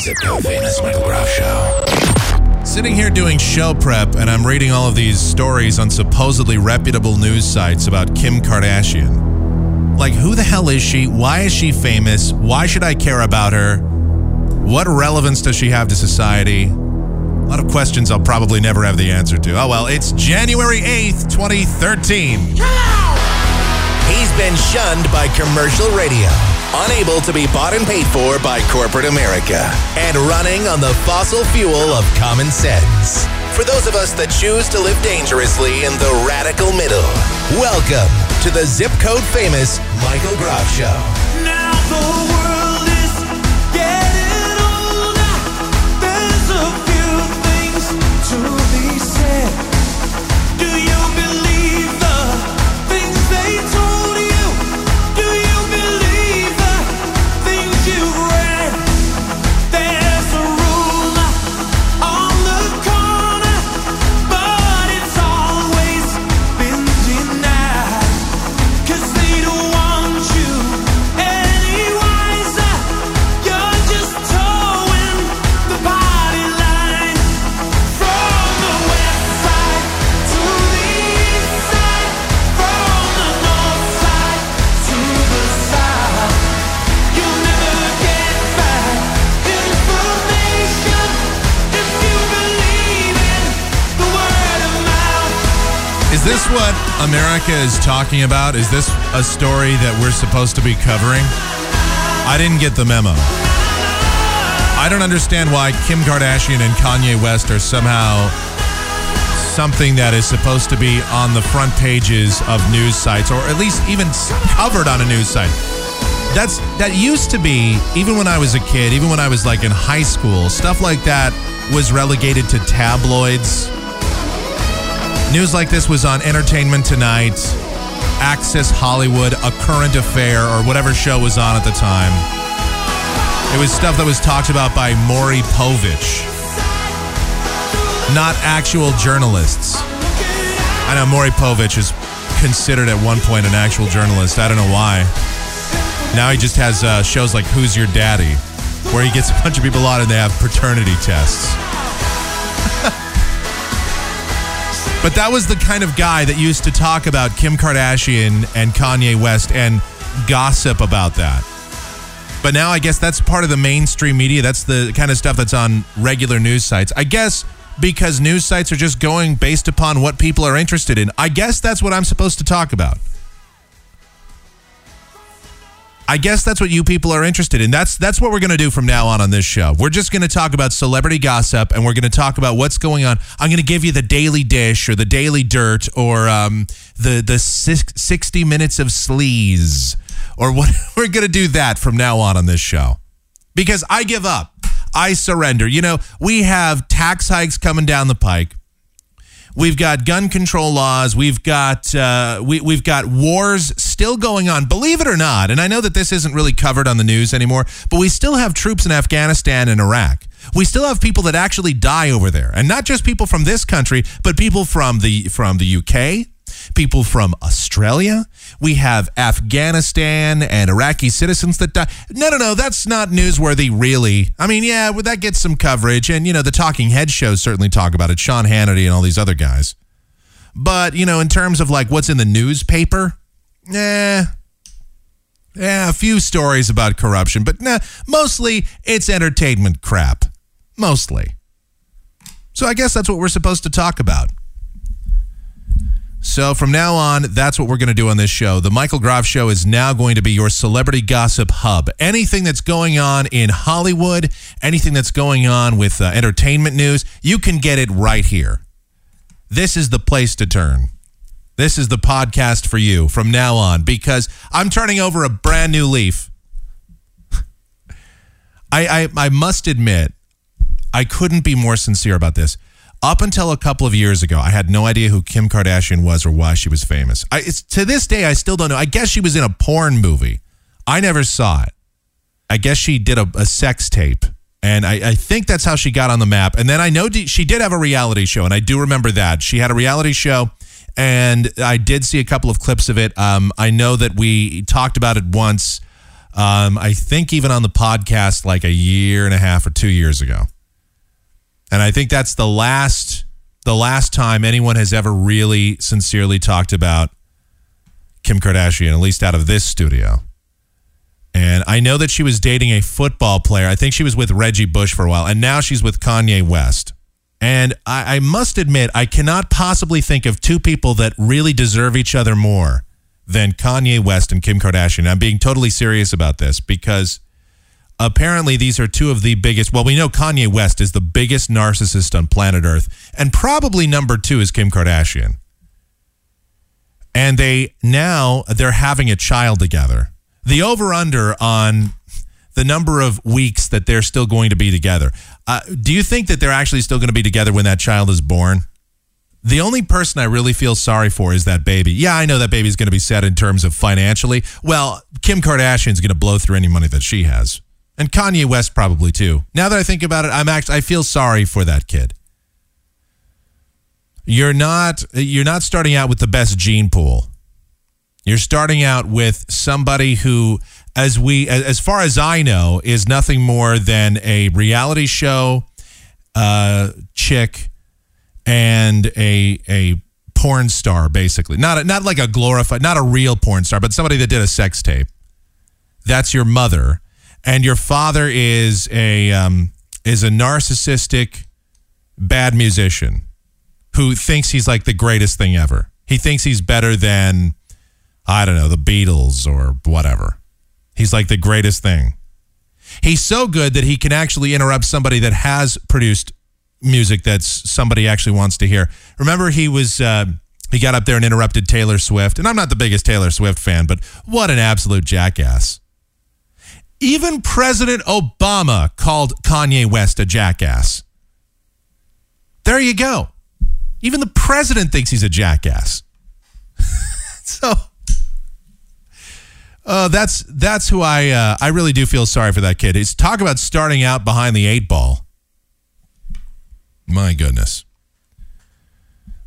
Zip Code Famous Michael Groff Show. Sitting here doing show prep, and I'm reading all of these stories on supposedly reputable news sites about Kim Kardashian. Like, who the hell is she? Why is she famous? Why should I care about her? What relevance does she have to society? A lot of questions I'll probably never have the answer to. Oh well, it's January 8th, 2013. He's been shunned by commercial radio, unable to be bought and paid for by corporate America, and running on the fossil fuel of common sense. For those of us that choose to live dangerously in the radical middle, welcome to the Zip Code Famous Michael Groff Show. What America is talking about? Is this a story that we're supposed to be covering? I didn't get the memo. I don't understand why Kim Kardashian and Kanye West are somehow something that is supposed to be on the front pages of news sites or at least even covered on a news site. That's that used to be even when I was a kid, even when I was like in high school, stuff like that was relegated to tabloids. News like this was on Entertainment Tonight, Access Hollywood, A Current Affair, or whatever show was on at the time. It was stuff that was talked about by Maury Povich, not actual journalists. I know Maury Povich is considered at one point an actual journalist. I don't know why. Now he just has uh, shows like Who's Your Daddy, where he gets a bunch of people on and they have paternity tests. But that was the kind of guy that used to talk about Kim Kardashian and Kanye West and gossip about that. But now I guess that's part of the mainstream media. That's the kind of stuff that's on regular news sites. I guess because news sites are just going based upon what people are interested in. I guess that's what I'm supposed to talk about. I guess that's what you people are interested in. That's that's what we're going to do from now on on this show. We're just going to talk about celebrity gossip, and we're going to talk about what's going on. I'm going to give you the daily dish, or the daily dirt, or um, the the six, 60 minutes of sleaze, or what. We're going to do that from now on on this show because I give up. I surrender. You know, we have tax hikes coming down the pike. We've got gun control laws. We've got uh, we, we've got wars still going on. Believe it or not, and I know that this isn't really covered on the news anymore, but we still have troops in Afghanistan and Iraq. We still have people that actually die over there, and not just people from this country, but people from the from the UK, people from Australia. We have Afghanistan and Iraqi citizens that die. No, no, no, that's not newsworthy, really. I mean, yeah, well, that gets some coverage, and you know, the talking head shows certainly talk about it. Sean Hannity and all these other guys. But you know, in terms of like what's in the newspaper, eh. Yeah, a few stories about corruption, but nah, mostly it's entertainment crap. Mostly. So I guess that's what we're supposed to talk about. So from now on, that's what we're going to do on this show. The Michael Groff Show is now going to be your celebrity gossip hub. Anything that's going on in Hollywood, anything that's going on with uh, entertainment news, you can get it right here. This is the place to turn. This is the podcast for you from now on because I'm turning over a brand new leaf. I, I, I must admit, I couldn't be more sincere about this. Up until a couple of years ago, I had no idea who Kim Kardashian was or why she was famous. I, to this day, I still don't know. I guess she was in a porn movie. I never saw it. I guess she did a, a sex tape. And I, I think that's how she got on the map. And then I know d- she did have a reality show, and I do remember that. She had a reality show, and I did see a couple of clips of it. Um, I know that we talked about it once Um, I think even on the podcast like a year and a half or two years ago. And I think that's the last the last time anyone has ever really sincerely talked about Kim Kardashian, at least out of this studio. And I know that she was dating a football player. I think she was with Reggie Bush for a while, and now she's with Kanye West. And I, I must admit, I cannot possibly think of two people that really deserve each other more than Kanye West and Kim Kardashian. I'm being totally serious about this because apparently these are two of the biggest. Well, we know Kanye West is the biggest narcissist on planet Earth, and probably number two is Kim Kardashian. And they now they're having a child together. The over under on the number of weeks that they're still going to be together. Uh, do you think that they're actually still going to be together when that child is born? The only person I really feel sorry for is that baby. Yeah, I know that baby's going to be set in terms of financially. Well, Kim Kardashian's going to blow through any money that she has. And Kanye West probably too. Now that I think about it, I'm actually I feel sorry for that kid. You're not you're not starting out with the best gene pool. You're starting out with somebody who as we as far as I know is nothing more than a reality show uh chick and a a porn star basically. Not a, not like a glorified not a real porn star, but somebody that did a sex tape. That's your mother and your father is a um is a narcissistic bad musician who thinks he's like the greatest thing ever. He thinks he's better than I don't know, the Beatles or whatever. He's like the greatest thing. He's so good that he can actually interrupt somebody that has produced music that somebody actually wants to hear. Remember, he was uh, he got up there and interrupted Taylor Swift, and I'm not the biggest Taylor Swift fan, but what an absolute jackass! Even President Obama called Kanye West a jackass. There you go. Even the president thinks he's a jackass. so uh, that's that's who I uh, I really do feel sorry for that kid. He's talk about starting out behind the eight ball. My goodness.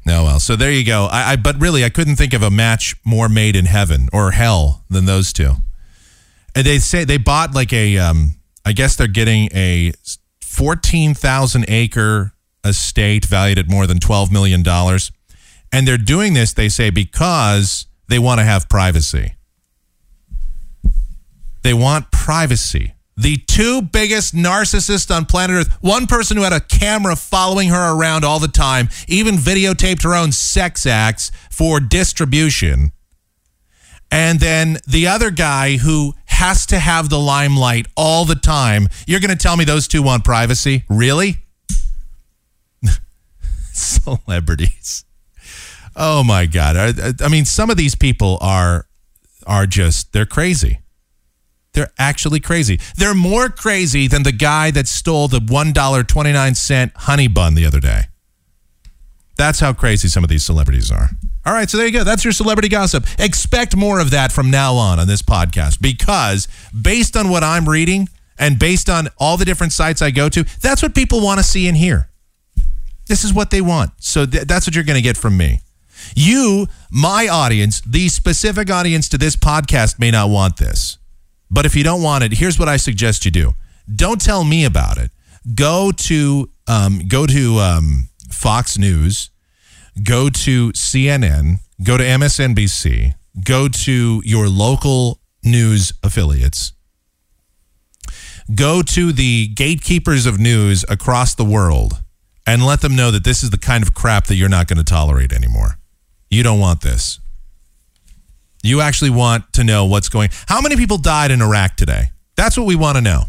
No, well, so there you go. I, I but really I couldn't think of a match more made in heaven or hell than those two. And they say they bought like a um I guess they're getting a 14,000 acre estate valued at more than 12 million dollars. And they're doing this they say because they want to have privacy. They want privacy. The two biggest narcissists on planet Earth. One person who had a camera following her around all the time, even videotaped her own sex acts for distribution. And then the other guy who has to have the limelight all the time. You're going to tell me those two want privacy? Really? Celebrities. Oh my God. I, I mean, some of these people are are just they're crazy. They're actually crazy. They're more crazy than the guy that stole the $1.29 honey bun the other day. That's how crazy some of these celebrities are. All right, so there you go. That's your celebrity gossip. Expect more of that from now on on this podcast because based on what I'm reading and based on all the different sites I go to, that's what people want to see and hear. This is what they want. So th- that's what you're going to get from me. You, my audience, the specific audience to this podcast may not want this. But if you don't want it, here's what I suggest you do. Don't tell me about it. Go to um, go to um, Fox News, go to CNN, go to MSNBC, go to your local news affiliates, go to the gatekeepers of news across the world, and let them know that this is the kind of crap that you're not going to tolerate anymore. You don't want this. You actually want to know what's going. How many people died in Iraq today? That's what we want to know.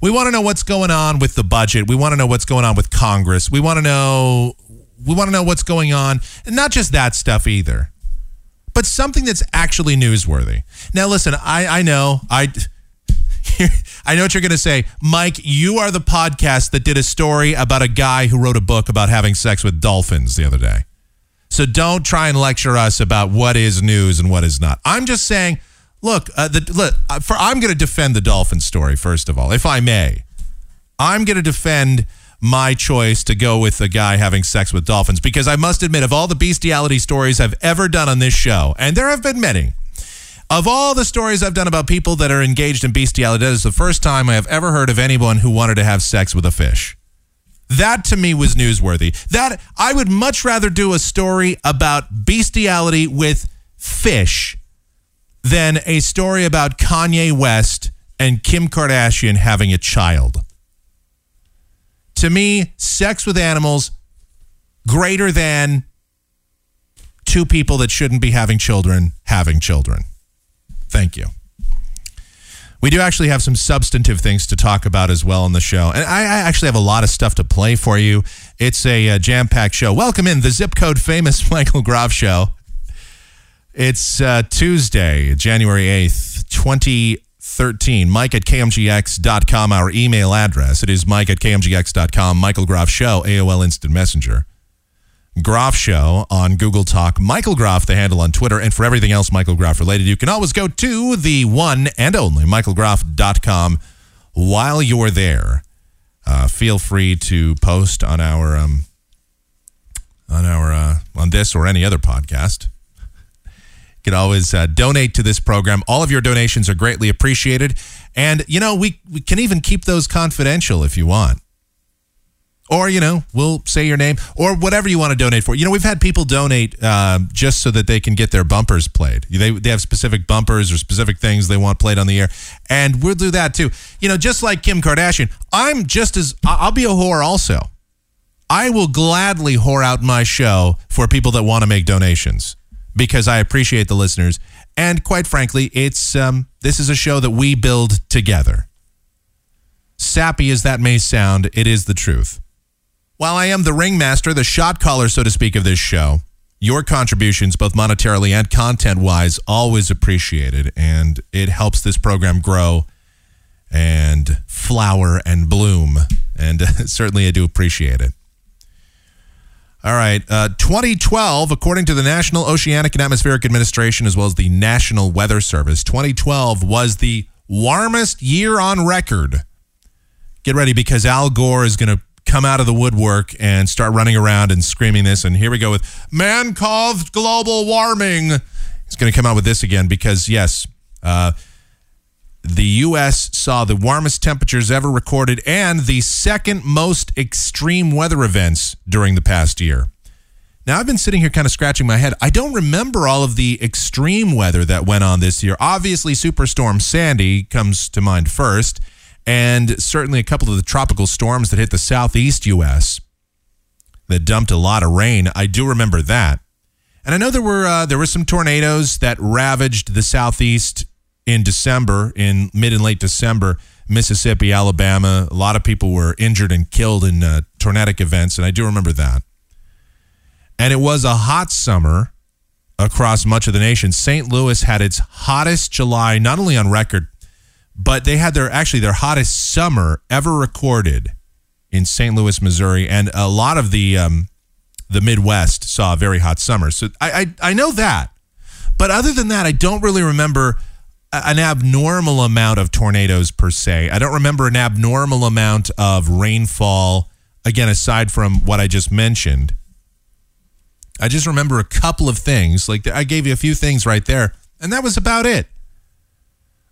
We want to know what's going on with the budget. We want to know what's going on with Congress. We want to know we want to know what's going on, and not just that stuff either. But something that's actually newsworthy. Now listen, I I know I I know what you're going to say. Mike, you are the podcast that did a story about a guy who wrote a book about having sex with dolphins the other day. So don't try and lecture us about what is news and what is not. I'm just saying, look, uh, the look, uh, for I'm going to defend the dolphin story first of all, if I may. I'm going to defend my choice to go with the guy having sex with dolphins because I must admit, of all the bestiality stories I've ever done on this show, and there have been many, Of all the stories I've done about people that are engaged in bestiality, that is the first time I have ever heard of anyone who wanted to have sex with a fish. That to me was newsworthy. That I would much rather do a story about bestiality with fish than a story about Kanye West and Kim Kardashian having a child. To me, sex with animals greater than two people that shouldn't be having children having children. Thank you. We do actually have some substantive things to talk about as well on the show. And I, I actually have a lot of stuff to play for you. It's a, uh jam packed show. Welcome in the zip code famous Michael Groff show. It's uh, Tuesday, January 8th, 2013. Mike at KMGX.com, our email address. It is Mike at KMGX.com. Michael Groff Show, AOL Instant Messenger. Groff Show on Google Talk. Michael Groff, the handle on Twitter. And for everything else Michael Groff related, you can always go to the one and only michaelgroff.com while you're there. Uh, feel free to post on our um, on our uh, on this or any other podcast. Can always uh, donate to this program. All of your donations are greatly appreciated, and you know we we can even keep those confidential if you want. Or, you know, we'll say your name or whatever you want to donate for. You know, we've had people donate um, just so that they can get their bumpers played. They, they have specific bumpers or specific things they want played on the air. And we'll do that too. You know, just like Kim Kardashian, I'm just as, I'll be a whore also. I will gladly whore out my show for people that want to make donations because I appreciate the listeners. And quite frankly, it's um, this is a show that we build together. Sappy as that may sound, it is the truth. While I am the ringmaster, the shot caller, so to speak, of this show, your contributions, both monetarily and content wise, always appreciated. And it helps this program grow and flower and bloom. And certainly I do appreciate it. All right. Uh, 2012, according to the National Oceanic and Atmospheric Administration, as well as the National Weather Service, 2012 was the warmest year on record. Get ready because Al Gore is going to come out of the woodwork and start running around and screaming this. And here we go with man caused global warming. He's going to come out with this again because, yes, uh, the U.S. saw the warmest temperatures ever recorded and the second most extreme weather events during the past year. Now, I've been sitting here kind of scratching my head. I don't remember all of the extreme weather that went on this year. Obviously, Superstorm Sandy comes to mind first, and certainly a couple of the tropical storms that hit the southeast U.S. that dumped a lot of rain. I do remember that. And I know there were uh, there were some tornadoes that ravaged the southeast in December, in mid and late December, Mississippi, Alabama. A lot of people were injured and killed in uh, tornadic events, and I do remember that. And it was a hot summer across much of the nation. St. Louis had its hottest July, not only on record, but they had their actually their hottest summer ever recorded in St. Louis, Missouri, and a lot of the um, the Midwest saw a very hot summer. So I, I I know that, but other than that, I don't really remember an abnormal amount of tornadoes per se. I don't remember an abnormal amount of rainfall. Again, aside from what I just mentioned, I just remember a couple of things. Like I gave you a few things right there, and that was about it.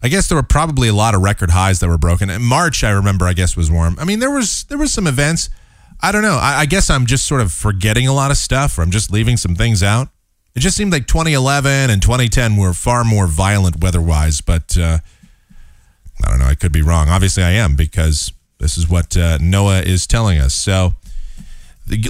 I guess there were probably a lot of record highs that were broken. In March, I remember, I guess was warm. I mean, there was there was some events. I don't know. I, I guess I'm just sort of forgetting a lot of stuff, or I'm just leaving some things out. It just seemed like 2011 and 2010 were far more violent weather-wise, but uh, I don't know. I could be wrong. Obviously, I am because this is what uh, is telling us. So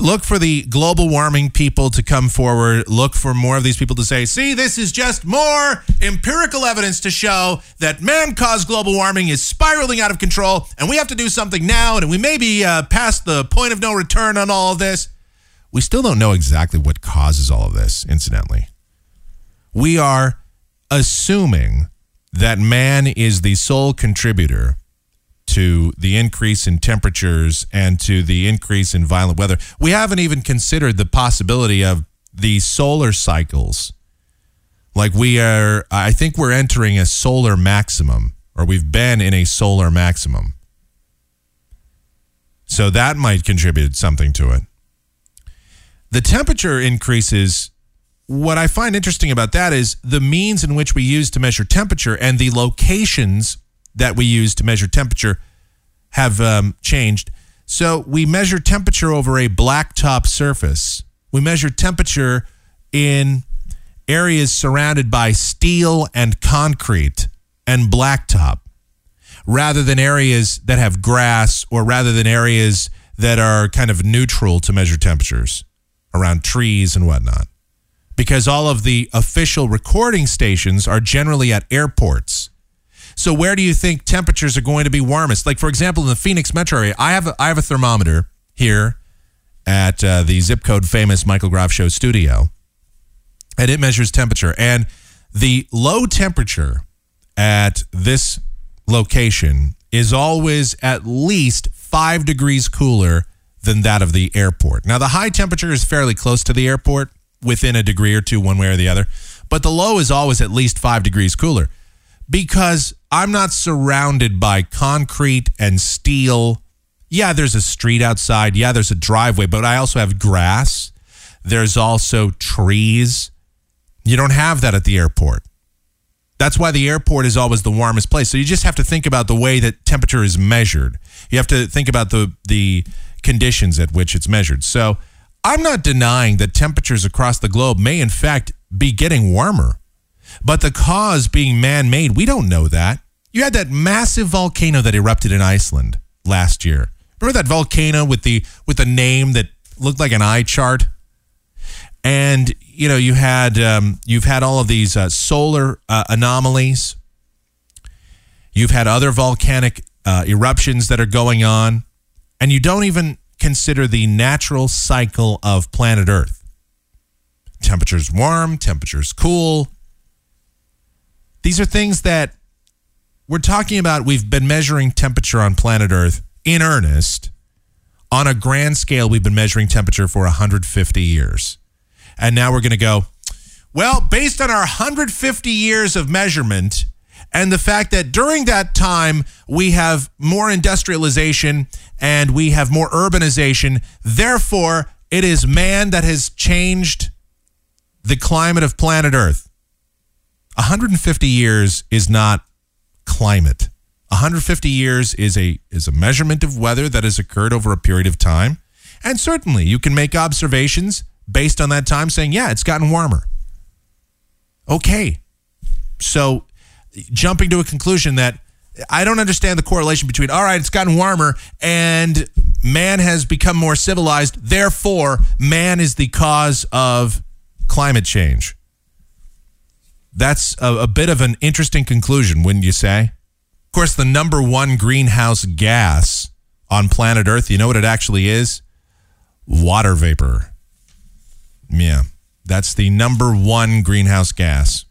look for the global warming people to come forward. Look for more of these people to say, see, this is just more empirical evidence to show that man caused global warming is spiraling out of control and we have to do something now. And we may be uh, past the point of no return on all of this. We still don't know exactly what causes all of this, incidentally. We are assuming that man is the sole contributor to the increase in temperatures and to the increase in violent weather. We haven't even considered the possibility of the solar cycles. Like we are, I think we're entering a solar maximum, or we've been in a solar maximum. So that might contribute something to it. The temperature increases what I find interesting about that is the means in which we use to measure temperature and the locations that we use to measure temperature have um, changed. So we measure temperature over a blacktop surface. We measure temperature in areas surrounded by steel and concrete and blacktop rather than areas that have grass or rather than areas that are kind of neutral to measure temperatures around trees and whatnot. Because all of the official recording stations are generally at airports. So where do you think temperatures are going to be warmest? Like for example, in the Phoenix metro area, I have a, I have a thermometer here at uh, the zip code famous Michael Groff Show studio, and it measures temperature. And the low temperature at this location is always at least five degrees cooler than that of the airport. Now, the high temperature is fairly close to the airport, within a degree or two, one way or the other, but the low is always at least five degrees cooler because I'm not surrounded by concrete and steel. Yeah, there's a street outside. Yeah, there's a driveway, but I also have grass. There's also trees. You don't have that at the airport. That's why the airport is always the warmest place. So you just have to think about the way that temperature is measured. You have to think about the the conditions at which it's measured. So I'm not denying that temperatures across the globe may in fact be getting warmer. But the cause being man-made, we don't know that. You had that massive volcano that erupted in Iceland last year. Remember that volcano with the with the name that looked like an eye chart? and you know you had um, you've had all of these uh, solar uh, anomalies. You've had other volcanic uh, eruptions that are going on, and you don't even consider the natural cycle of planet Earth. Temperatures warm, temperatures cool. These are things that we're talking about. We've been measuring temperature on planet Earth in earnest. On a grand scale, we've been measuring temperature for 150 years. And now we're going to go, well, based on our 150 years of measurement and the fact that during that time we have more industrialization and we have more urbanization, therefore it is man that has changed the climate of planet Earth. 150 years is not climate. 150 years is a is a measurement of weather that has occurred over a period of time. And certainly you can make observations based on that time saying, yeah, it's gotten warmer. Okay. So jumping to a conclusion that I don't understand the correlation between, all right, it's gotten warmer and man has become more civilized. Therefore, man is the cause of climate change. That's a, a bit of an interesting conclusion, wouldn't you say? Of course, the number one greenhouse gas on planet Earth, you know what it actually is? Water vapor. Yeah, that's the number one greenhouse gas.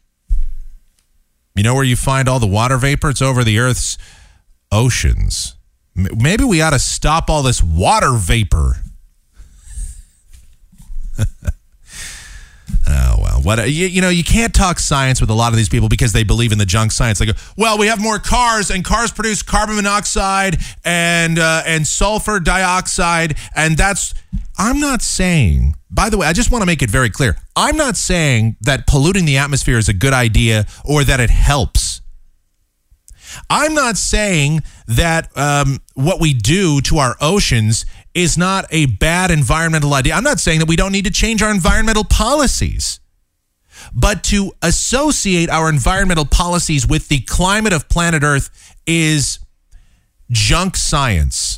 You know where you find all the water vapor? It's over the Earth's oceans. Maybe we ought to stop all this water vapor. Oh well, what you, you know, you can't talk science with a lot of these people because they believe in the junk science. They go, well, we have more cars, and cars produce carbon monoxide and uh, and sulfur dioxide, and that's. I'm not saying. By the way, I just want to make it very clear. I'm not saying that polluting the atmosphere is a good idea or that it helps. I'm not saying that um, what we do to our oceans is not a bad environmental idea. I'm not saying that we don't need to change our environmental policies. But to associate our environmental policies with the climate of planet Earth is junk science.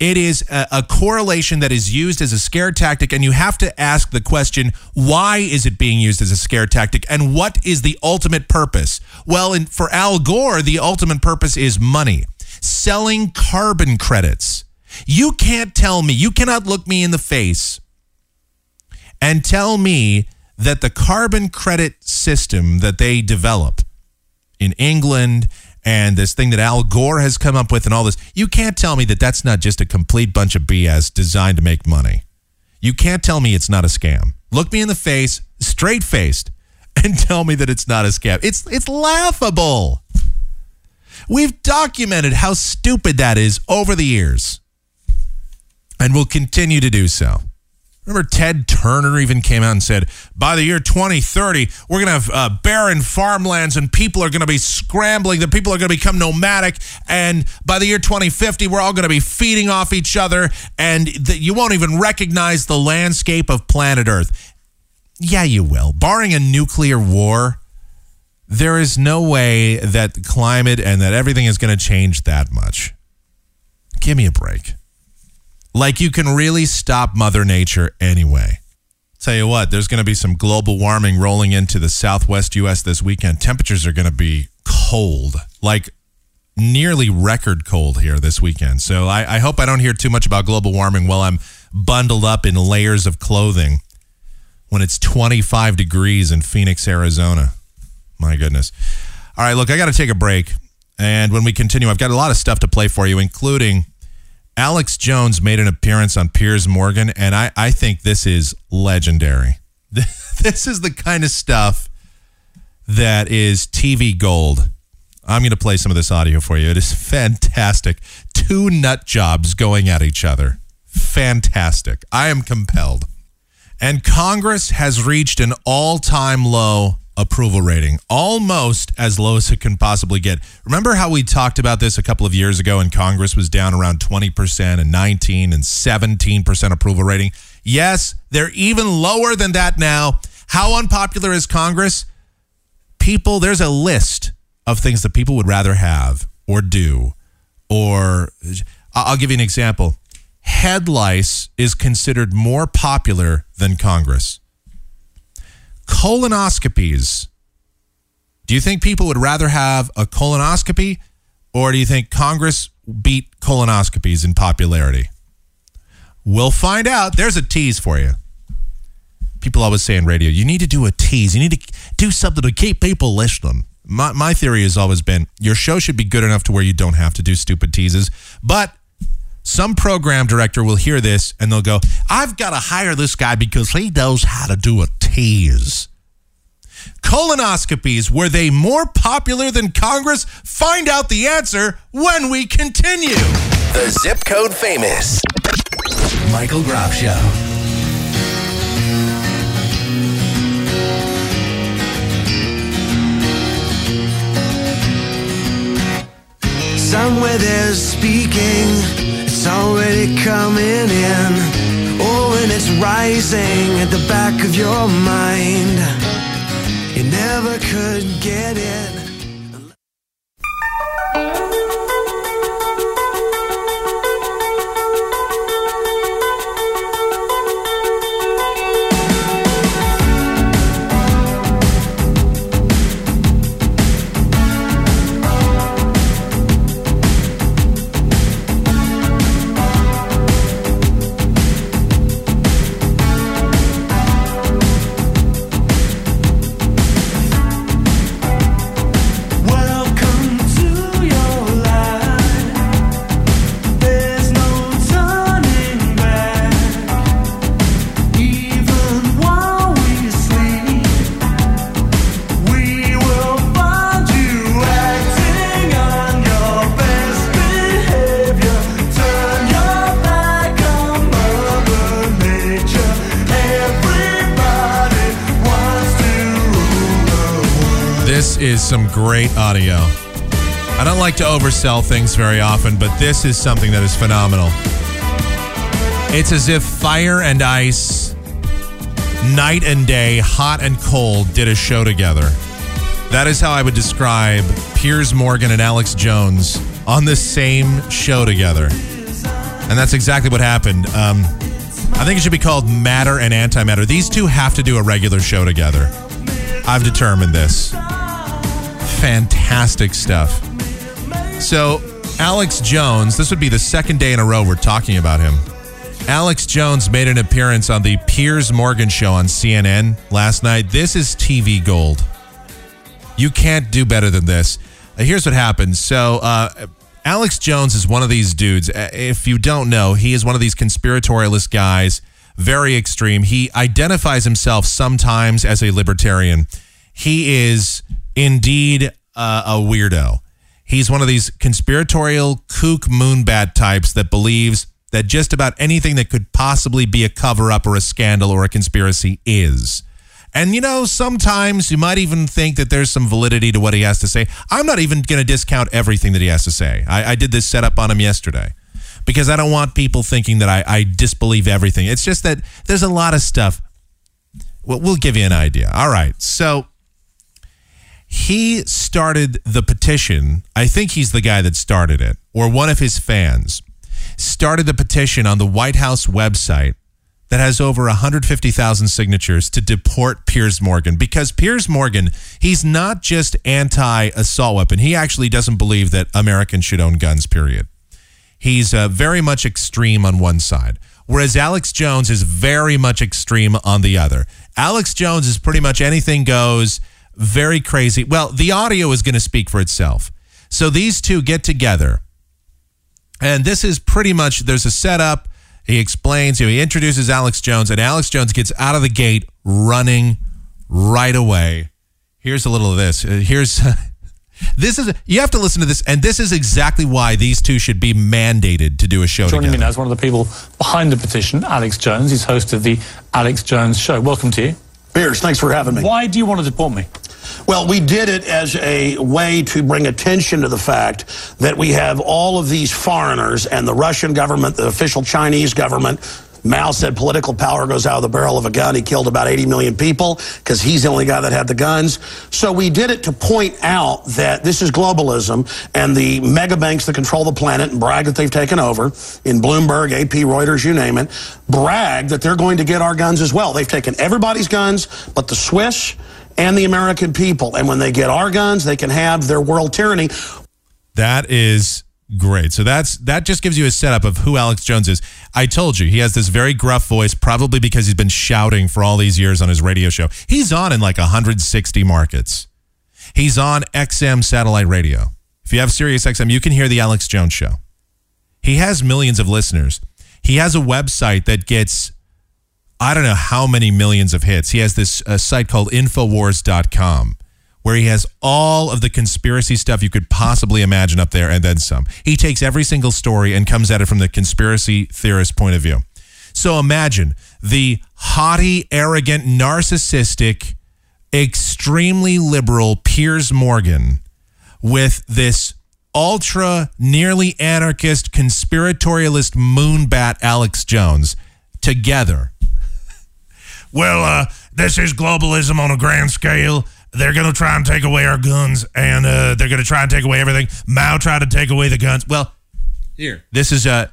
It is a, a correlation that is used as a scare tactic, and you have to ask the question why is it being used as a scare tactic, and what is the ultimate purpose? Well, in, for Al Gore, the ultimate purpose is money, selling carbon credits. You can't tell me, you cannot look me in the face and tell me that the carbon credit system that they develop in England and this thing that Al Gore has come up with and all this, you can't tell me that that's not just a complete bunch of BS designed to make money. You can't tell me it's not a scam. Look me in the face, straight faced, and tell me that it's not a scam. It's it's laughable. We've documented how stupid that is over the years. And we'll continue to do so. Remember, Ted Turner even came out and said, by the year 2030, we're going to have uh, barren farmlands and people are going to be scrambling. The people are going to become nomadic. And by the year 2050, we're all going to be feeding off each other and th- you won't even recognize the landscape of planet Earth. Yeah, you will. Barring a nuclear war, there is no way that climate and that everything is going to change that much. Give me a break. Like you can really stop Mother Nature anyway. Tell you what, there's going to be some global warming rolling into the southwest U.S. this weekend. Temperatures are going to be cold, like nearly record cold here this weekend. So I, I hope I don't hear too much about global warming while I'm bundled up in layers of clothing when it's 25 degrees in Phoenix, Arizona. My goodness. All right, look, I got to take a break. And when we continue, I've got a lot of stuff to play for you, including Alex Jones made an appearance on Piers Morgan, and I, I think this is legendary. this is the kind of stuff that is TV gold. I'm going to play some of this audio for you. It is fantastic. Two nut jobs going at each other. Fantastic. I am compelled. And Congress has reached an all time low approval rating, almost as low as it can possibly get. Remember how we talked about this a couple of years ago and Congress was down around 20% and 19 and 17% approval rating? Yes, they're even lower than that now. How unpopular is Congress? People, there's a list of things that people would rather have or do. Or I'll give you an example. Head lice is considered more popular than Congress colonoscopies. Do you think people would rather have a colonoscopy or do you think Congress beat colonoscopies in popularity? We'll find out. There's a tease for you. People always say on radio, you need to do a tease. You need to do something to keep people listening. My, my theory has always been your show should be good enough to where you don't have to do stupid teases. But some program director will hear this and they'll go, I've got to hire this guy because he knows how to do a tease. Colonoscopies, were they more popular than Congress? Find out the answer when we continue. The zip code famous. Michael Groff Show. Somewhere they're speaking, it's already coming in. Oh, and it's rising at the back of your mind. You never could get it. Some great audio. I don't like to oversell things very often, but this is something that is phenomenal. It's as if fire and ice, night and day, hot and cold, did a show together. That is how I would describe Piers Morgan and Alex Jones on the same show together. And that's exactly what happened. Um, I think it should be called Matter and Antimatter. These two have to do a regular show together. I've determined this. Fantastic stuff. So, Alex Jones, this would be the second day in a row we're talking about him. Alex Jones made an appearance on the Piers Morgan show on CNN last night. This is TV gold. You can't do better than this. Uh, here's what happened. So, uh, Alex Jones is one of these dudes. Uh, If you don't know, he is one of these conspiratorialist guys, very extreme. He identifies himself sometimes as a libertarian. He is indeed uh, a weirdo. He's one of these conspiratorial kook moonbat types that believes that just about anything that could possibly be a cover up or a scandal or a conspiracy is. And you know, sometimes you might even think that there's some validity to what he has to say. I'm not even going to discount everything that he has to say. I, I did this setup on him yesterday because I don't want people thinking that I, I disbelieve everything. It's just that there's a lot of stuff. Well, we'll give you an idea. All right. So he started the petition. I think he's the guy that started it, or one of his fans started the petition on the White House website that has over 150,000 signatures to deport Piers Morgan because Piers Morgan, he's not just anti assault weapon. He actually doesn't believe that Americans should own guns, period. He's uh, very much extreme on one side, whereas Alex Jones is very much extreme on the other. Alex Jones is pretty much anything goes, very crazy. Well, the audio is going to speak for itself. So these two get together, and this is pretty much there's a setup. He explains, you know, he introduces Alex Jones, and Alex Jones gets out of the gate running right away. Here's a little of this. Uh, here's this is you have to listen to this, and this is exactly why these two should be mandated to do a show Joining together. me now is one of the people behind the petition, Alex Jones. He's host of the Alex Jones Show. Welcome to you. Piers, thanks for having me. Why do you want to deport me? Well, we did it as a way to bring attention to the fact that we have all of these foreigners and the Russian government, the official Chinese government. Mao said political power goes out of the barrel of a gun. He killed about 80 million people because he's the only guy that had the guns. So we did it to point out that this is globalism and the mega banks that control the planet and brag that they've taken over in Bloomberg, AP, Reuters, you name it, brag that they're going to get our guns as well. They've taken everybody's guns but the Swiss and the American people. And when they get our guns, they can have their world tyranny. That is great. So that's that just gives you a setup of who Alex Jones is. I told you he has this very gruff voice, probably because he's been shouting for all these years on his radio show. He's on in like 160 markets. He's on XM satellite radio. If you have Sirius XM, you can hear the Alex Jones show. He has millions of listeners. He has a website that gets I don't know how many millions of hits. He has this uh, site called Infowars.com where he has all of the conspiracy stuff you could possibly imagine up there and then some. He takes every single story and comes at it from the conspiracy theorist point of view. So imagine the haughty, arrogant, narcissistic, extremely liberal Piers Morgan with this ultra, nearly anarchist, conspiratorialist moonbat Alex Jones together well, uh, this is globalism on a grand scale. They're going to try and take away our guns, and uh, they're going to try and take away everything. Mao tried to take away the guns. Well, here, this is uh,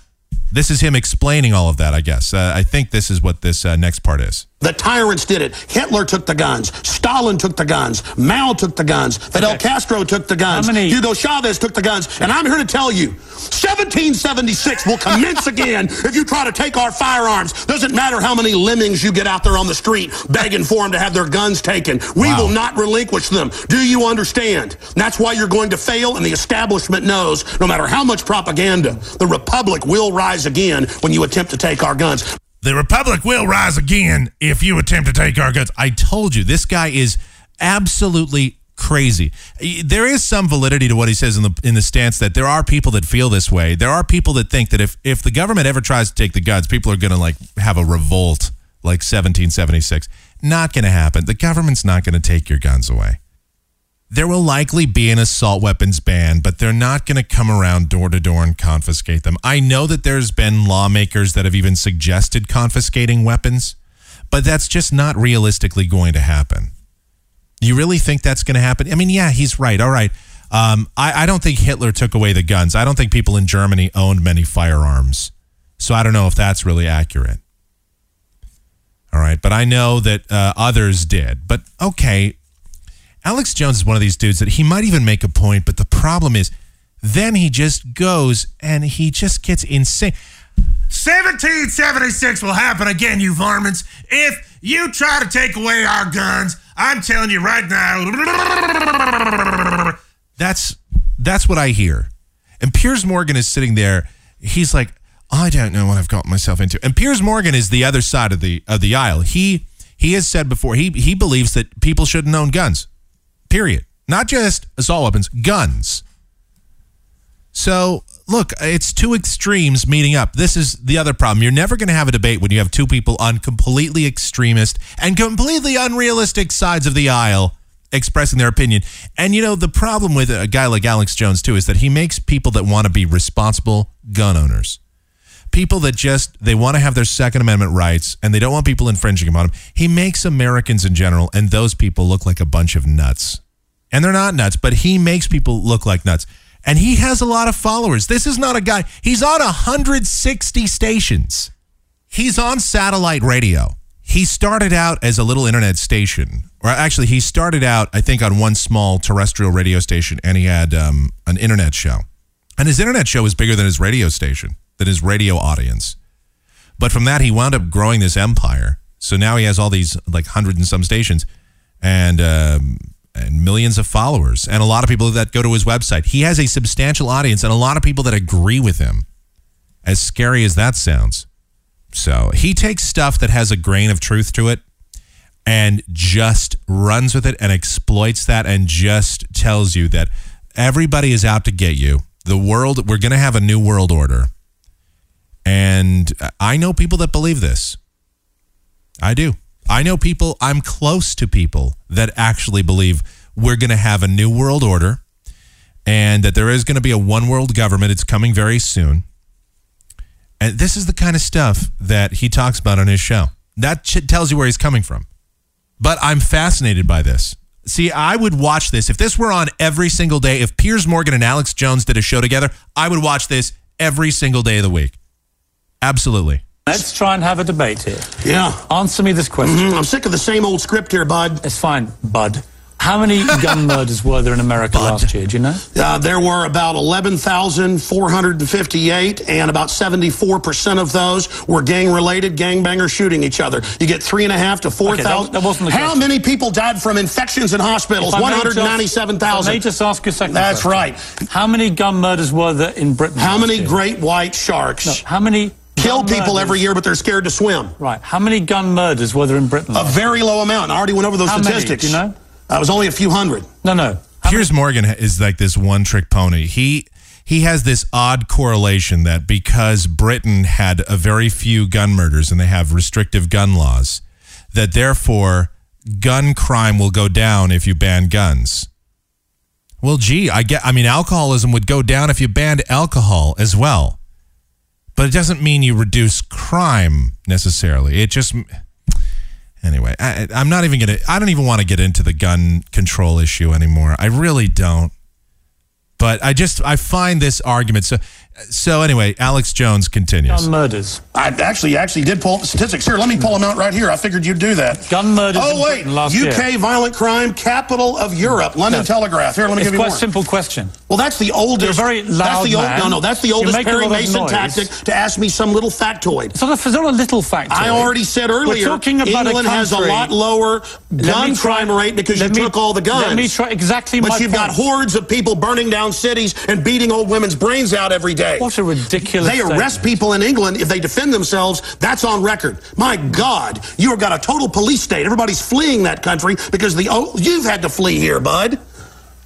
this is him explaining all of that. I guess uh, I think this is what this uh, next part is. The tyrants did it. Hitler took the guns. Stalin took the guns. Mao took the guns. Fidel Castro took the guns. Many- Hugo Chavez took the guns. And I'm here to tell you, 1776 will commence again if you try to take our firearms. Doesn't matter how many lemmings you get out there on the street begging for them to have their guns taken. We Wow. will not relinquish them. Do you understand? That's why you're going to fail, and the establishment knows no matter how much propaganda, the Republic will rise again when you attempt to take our guns. The Republic will rise again if you attempt to take our guns. I told you, this guy is absolutely crazy. There is some validity to what he says in the in the stance that there are people that feel this way. There are people that think that if if the government ever tries to take the guns, people are going to like have a revolt like 1776. Not going to happen. The government's not going to take your guns away. There will likely be an assault weapons ban, but they're not going to come around door to door and confiscate them. I know that there's been lawmakers that have even suggested confiscating weapons, but that's just not realistically going to happen. You really think that's going to happen? I mean, yeah, he's right. All right. Um, I, I don't think Hitler took away the guns. I don't think people in Germany owned many firearms. So I don't know if that's really accurate. All right. But I know that uh, others did. But okay, Alex Jones is one of these dudes that he might even make a point, but the problem is then he just goes and he just gets insane. 1776 will happen again, you varmints. If you try to take away our guns, I'm telling you right now. That's that's what I hear. And Piers Morgan is sitting there. He's like, I don't know what I've gotten myself into. And Piers Morgan is the other side of the of the aisle. He he has said before he he believes that people shouldn't own guns. Period. Not just assault weapons, guns. So look, it's two extremes meeting up. This is the other problem. You're never going to have a debate when you have two people on completely extremist and completely unrealistic sides of the aisle expressing their opinion. And you know, the problem with a guy like Alex Jones too is that he makes people that want to be responsible gun owners. People that just they want to have their second amendment rights and they don't want people infringing upon them. He makes Americans in general and those people look like a bunch of nuts. And they're not nuts, but he makes people look like nuts. And he has a lot of followers. This is not a guy. He's on 160 stations. He's on satellite radio. He started out as a little internet station, or actually, he started out, I think, on one small terrestrial radio station, and he had um, an internet show. And his internet show was bigger than his radio station, than his radio audience. But from that, he wound up growing this empire. So now he has all these like hundred and some stations, and um, and millions of followers, and a lot of people that go to his website. He has a substantial audience, and a lot of people that agree with him. As scary as that sounds. So he takes stuff that has a grain of truth to it and just runs with it and exploits that and just tells you that everybody is out to get you. The world, we're going to have a new world order. And I know people that believe this. I do. I know people, I'm close to people that actually believe we're going to have a new world order and that there is going to be a one world government. It's coming very soon. And this is the kind of stuff that he talks about on his show. That tells you where he's coming from. But I'm fascinated by this. See, I would watch this if this were on every single day. If Piers Morgan and Alex Jones did a show together, I would watch this every single day of the week. Absolutely. Let's try and have a debate here. Yeah. Answer me this question. Mhm, I'm sick of the same old script here, bud. It's fine, bud. How many gun murders were there in America last year? Do you know? Uh, there were about 11,458, and about 74% of those were gang related, gangbangers shooting each other. You get three and a half to 4,000. that wasn't the How question. many people died from infections in hospitals? If I may just- 197,000. Let me just ask you a second. That's question. right. How many gun murders were there in Britain? How many year? great white sharks No, how many kill people murders- every year, but they're scared to swim? Right. How many gun murders were there in Britain? A very low amount. I already went over those How many? statistics. Do you know? Uh, it was only a few hundred. No, no. How Piers Morgan is like this one trick pony. He he has this odd correlation that because Britain had a very few gun murders and they have restrictive gun laws, that therefore gun crime will go down if you ban guns. Well, gee, I get. I mean, alcoholism would go down if you banned alcohol as well, but it doesn't mean you reduce crime necessarily. It just anyway. I, I'm not even gonna. I don't even want to get into the gun control issue anymore. I really don't. But I just I find this argument so. So anyway, Alex Jones continues. gun murders? I actually actually did pull up the statistics. Here, let me pull them out right here. I figured you'd do that. Gun murders Oh wait, Britain last UK year. violent crime capital of Europe. London No. Telegraph. Here, let me It's give you quite more. a simple question. Well, that's the oldest. You're a very that's loud the old, man. No, no, that's the You oldest make a Perry Mason noise. tactic to ask me some little factoid. It's not a, it's not a little factor. I already said earlier, We're talking about England a has a lot lower gun me try- crime rate because you me- took all the guns. Let me try exactly but my you've got hordes of people burning down cities and beating old women's brains out every day. What a ridiculous They arrest statement. people in England if they defend themselves. That's on record. My God, you've got a total police state. Everybody's fleeing that country because the oh, you've had to flee here, bud.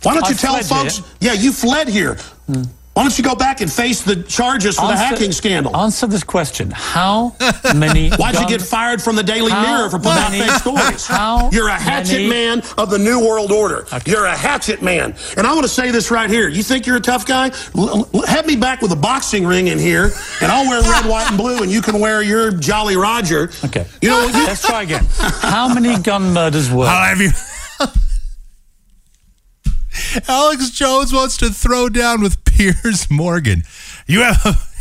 Why don't I you tell folks? here. Yeah, you fled here. Hmm. Why don't you go back and face the charges for the hacking scandal? Answer this question. How many Why'd you get fired from the Daily How Mirror for putting many- out fake stories? how You're a hatchet many- man of the New World Order. You're a hatchet man. And I want to say this right here. You think you're a tough guy? L- l- have me back with a boxing ring in here, and I'll wear red, white, and blue, and you can wear your Jolly Roger. Okay. You know, you, Let's try again. How many gun murders were? I'll have you. Alex Jones wants to throw down with Piers Morgan. You have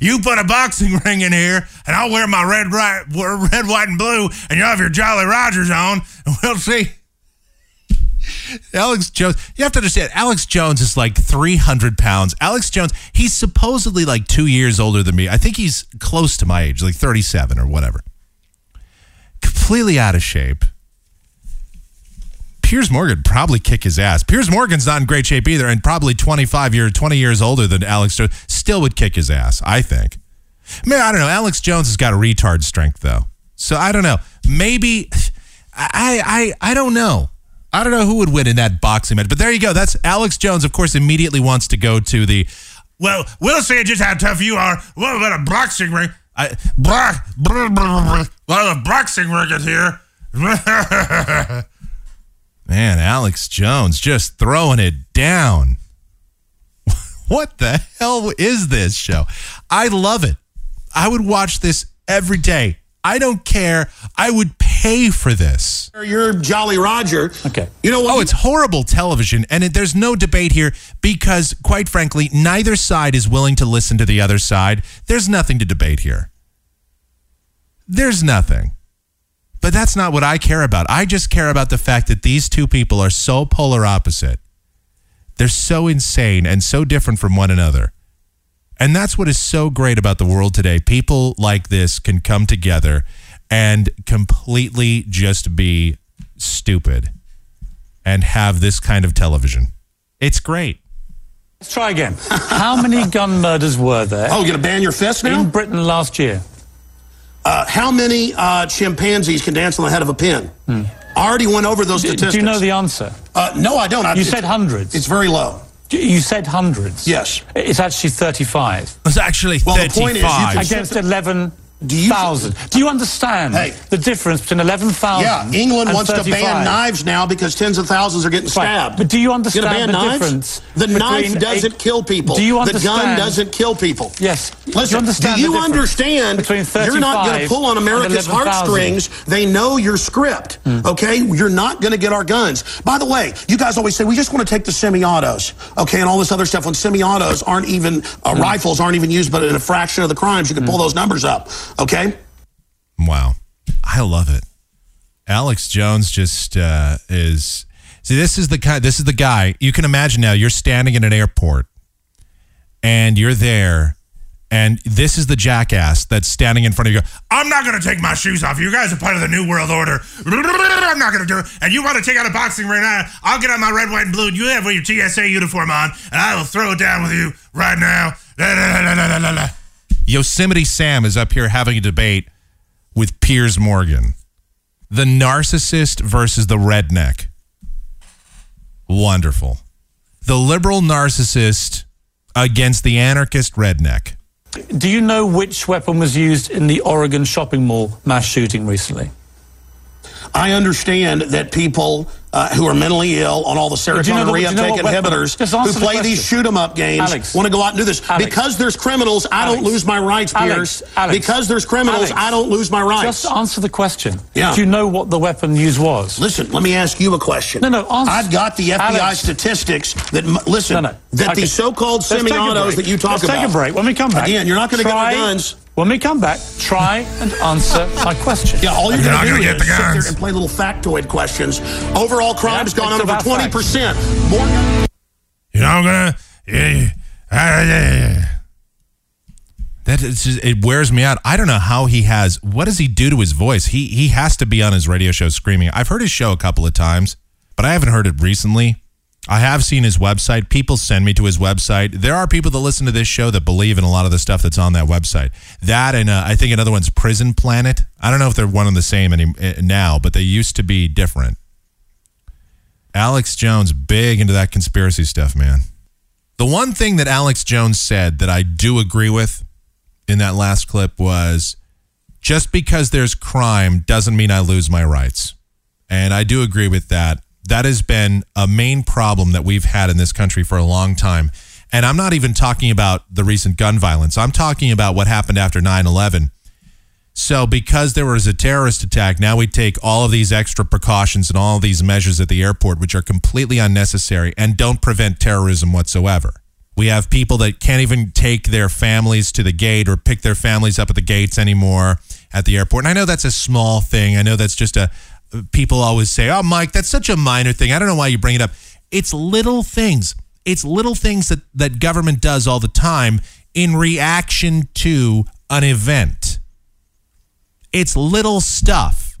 you put a boxing ring in here, and I'll wear my red, right, red, white, and blue, and you'll have your Jolly Rogers on, and we'll see. Alex Jones, you have to understand, Alex Jones is like 300 pounds. Alex Jones, he's supposedly like two years older than me. I think he's close to my age, like 37 or whatever. Completely out of shape. Piers Morgan probably kick his ass. Piers Morgan's not in great shape either, and probably 25 years, 20 years older than Alex Jones. Still would kick his ass, I think. Man, I don't know. Alex Jones has got a retard strength though, so I don't know. Maybe I I I don't know. I don't know who would win in that boxing match. But there you go. That's Alex Jones. Of course, immediately wants to go to the well, we'll say just how tough you are. What about a boxing ring? I, blah, blah, blah, blah. Well, a boxing ring is here. Man, Alex Jones just throwing it down. what the hell is this show? I love it. I would watch this every day. I don't care. I would pay for this. You're Jolly Roger. Okay. You know what? Oh, it's horrible television, and it, there's no debate here because, quite frankly, neither side is willing to listen to the other side. There's nothing to debate here. There's nothing. But that's not what I care about. I just care about the fact that these two people are so polar opposite. They're so insane and so different from one another. And that's what is so great about the world today. People like this can come together and completely just be stupid and have this kind of television. It's great. Let's try again. How many gun murders were there oh, you're gonna ban your fist now? in Britain last year? Uh, how many uh, chimpanzees can dance on the head of a pin? I already went over those Do, statistics. do you know the answer? Uh, no, I don't. I, You said hundreds. It's very low. You said hundreds. Yes. It's actually 35. It's actually Well, the point is, you 35. can- Against 11,000. Do you- Do you understand Hey. the difference between 11,000 Yeah, England and wants to ban knives now because tens of thousands are getting Right. stabbed. But do you understand ban the knives? difference The knife doesn't kill people. Do you understand? the gun doesn't kill people. Yes. Listen, do you understand do you understand between you're not going to pull on America's heartstrings. They know your script, Hmm. okay? You're not going to get our guns. By the way, you guys always say we just want to take the semi-autos, okay, and all this other stuff. When semi-autos aren't even uh, Hmm. rifles aren't even used, but in a fraction of the crimes, you can pull those numbers up, okay? Wow. I love it. Alex Jones just uh, is see this is the kind this is the guy you can imagine now you're standing in an airport and you're there and this is the jackass that's standing in front of you I'm not going to take my shoes off you guys are part of the new world order I'm not going to do it and you want to take out a boxing ring I'll get on my red white and blue and you have your TSA uniform on and I will throw it down with you right now Yosemite Sam is up here having a debate with Piers Morgan. The narcissist versus the redneck. Wonderful. The liberal narcissist against the anarchist redneck. Do you know which weapon was used in the Oregon shopping mall mass shooting recently? I understand that people uh, who are mentally ill on all the Do you know serotonin the- you know reuptake inhibitors who answer the play these shoot 'em up games want to go out and do this. Alex. Because there's criminals, I don't lose my rights, Piers. Alex. Because there's criminals. I don't lose my rights. Just answer the question. Yeah. Do you know what the weapon used was? Listen, let me ask you a question. No, no, answer- I've got the FBI statistics that, listen, No, no. that Okay. the so-called Let's take a semi-autos that you talk Let's about. take a break. When we come back. Again, you're not going to get the guns. When we come back, try and answer my question. Yeah, all you're You're going not to gonna do get is the sit there and play little factoid questions. Overall crime's Yeah, gone up over 20%. More You know, I'm gonna. Yeah, yeah, yeah, yeah. That is just, it wears me out. I don't know how he has. What does he do to his voice? He he has to be on his radio show screaming. I've heard his show a couple of times, but I haven't heard it recently. I have seen his website. People send me to his website. There are people that listen to this show that believe in a lot of the stuff that's on that website. That and uh, I think another one's Prison Planet. I don't know if they're one and the same any, uh, now, but they used to be different. Alex Jones, big into that conspiracy stuff, man. The one thing that Alex Jones said that I do agree with in that last clip was just because there's crime doesn't mean I lose my rights. And I do agree with that. That has been a main problem that we've had in this country for a long time. And I'm not even talking about the recent gun violence. I'm talking about what happened after 9 11. So, because there was a terrorist attack, now we take all of these extra precautions and all of these measures at the airport, which are completely unnecessary and don't prevent terrorism whatsoever. We have people that can't even take their families to the gate or pick their families up at the gates anymore at the airport. And I know that's a small thing. I know that's just a, people always say, oh, Mike, that's such a minor thing. I don't know why you bring it up. It's little things. It's little things that, that government does all the time in reaction to an event. It's little stuff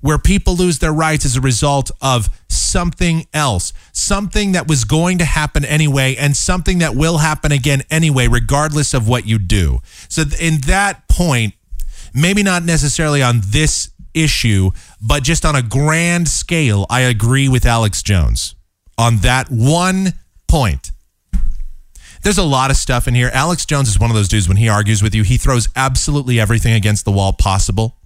where people lose their rights as a result of something else, something that was going to happen anyway, and something that will happen again anyway, regardless of what you do. So, in that point, maybe not necessarily on this issue, but just on a grand scale, I agree with Alex Jones on that one point. There's a lot of stuff in here. Alex Jones is one of those dudes when he argues with you, he throws absolutely everything against the wall possible.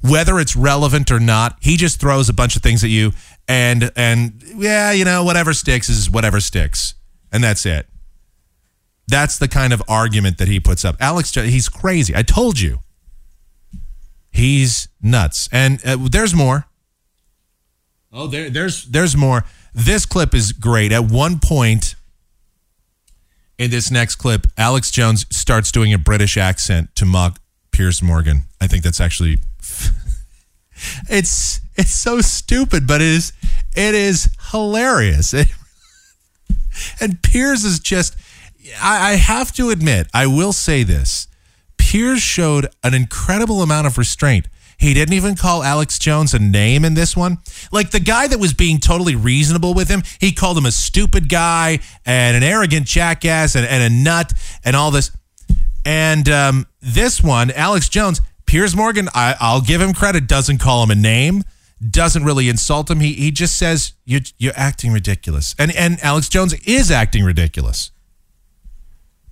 Whether it's relevant or not, he just throws a bunch of things at you and and yeah, you know, whatever sticks is whatever sticks. And that's it. That's the kind of argument that he puts up. Alex he's crazy. I told you. He's nuts. And uh, there's more. Oh, there, there's there's more. This clip is great. At one point in this next clip, Alex Jones starts doing a British accent to mock Piers Morgan. I think that's actually it's it's so stupid, but it is it is hilarious. and Piers is just I, I have to admit, I will say this. Piers showed an incredible amount of restraint. He didn't even call Alex Jones a name in this one. Like the guy that was being totally reasonable with him, he called him a stupid guy and an arrogant jackass and, and a nut and all this. And um, this one, Alex Jones, Piers Morgan, I, I'll give him credit, doesn't call him a name, doesn't really insult him. He, he just says, you're, you're acting ridiculous. And, and Alex Jones is acting ridiculous.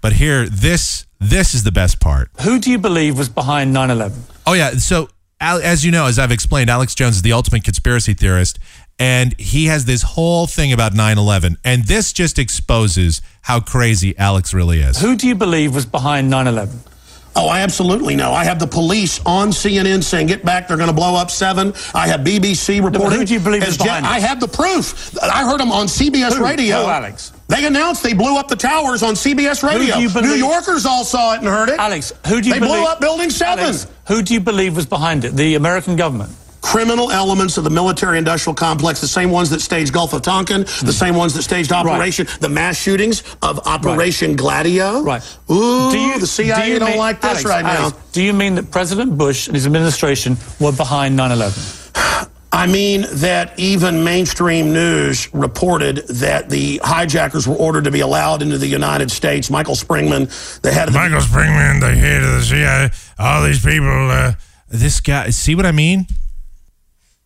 But here, this this is the best part. Who do you believe was behind 9 11? Oh yeah, so as you know, as I've explained, Alex Jones is the ultimate conspiracy theorist, and he has this whole thing about 9/11, and this just exposes how crazy Alex really is. Who do you believe was behind 9 11? Oh, I absolutely know. I have the police on CNN saying, get back, they're going to blow up seven. I have BBC reporting. who do you believe is behind I have the proof. I heard them on CBS Who? radio. Who, Alex? They announced they blew up the towers on CBS radio. New Yorkers all saw it and heard it. Alex, who do you They believe? They blew up Building 7. Alex, who do you believe was behind it? The American government? criminal elements of the military industrial complex, the same ones that staged Gulf of Tonkin, Hmm. the same ones that staged Operation, the mass shootings of Operation Gladio. Right. Ooh, the CIA do you don't mean- like this Alex, right Alex, now. Do you mean that President Bush and his administration were behind 9 11? I mean that even mainstream news reported that the hijackers were ordered to be allowed into the United States. Michael Springman, the head of the Michael Springman, the head of the CIA, all these people. Uh, this guy, see what I mean?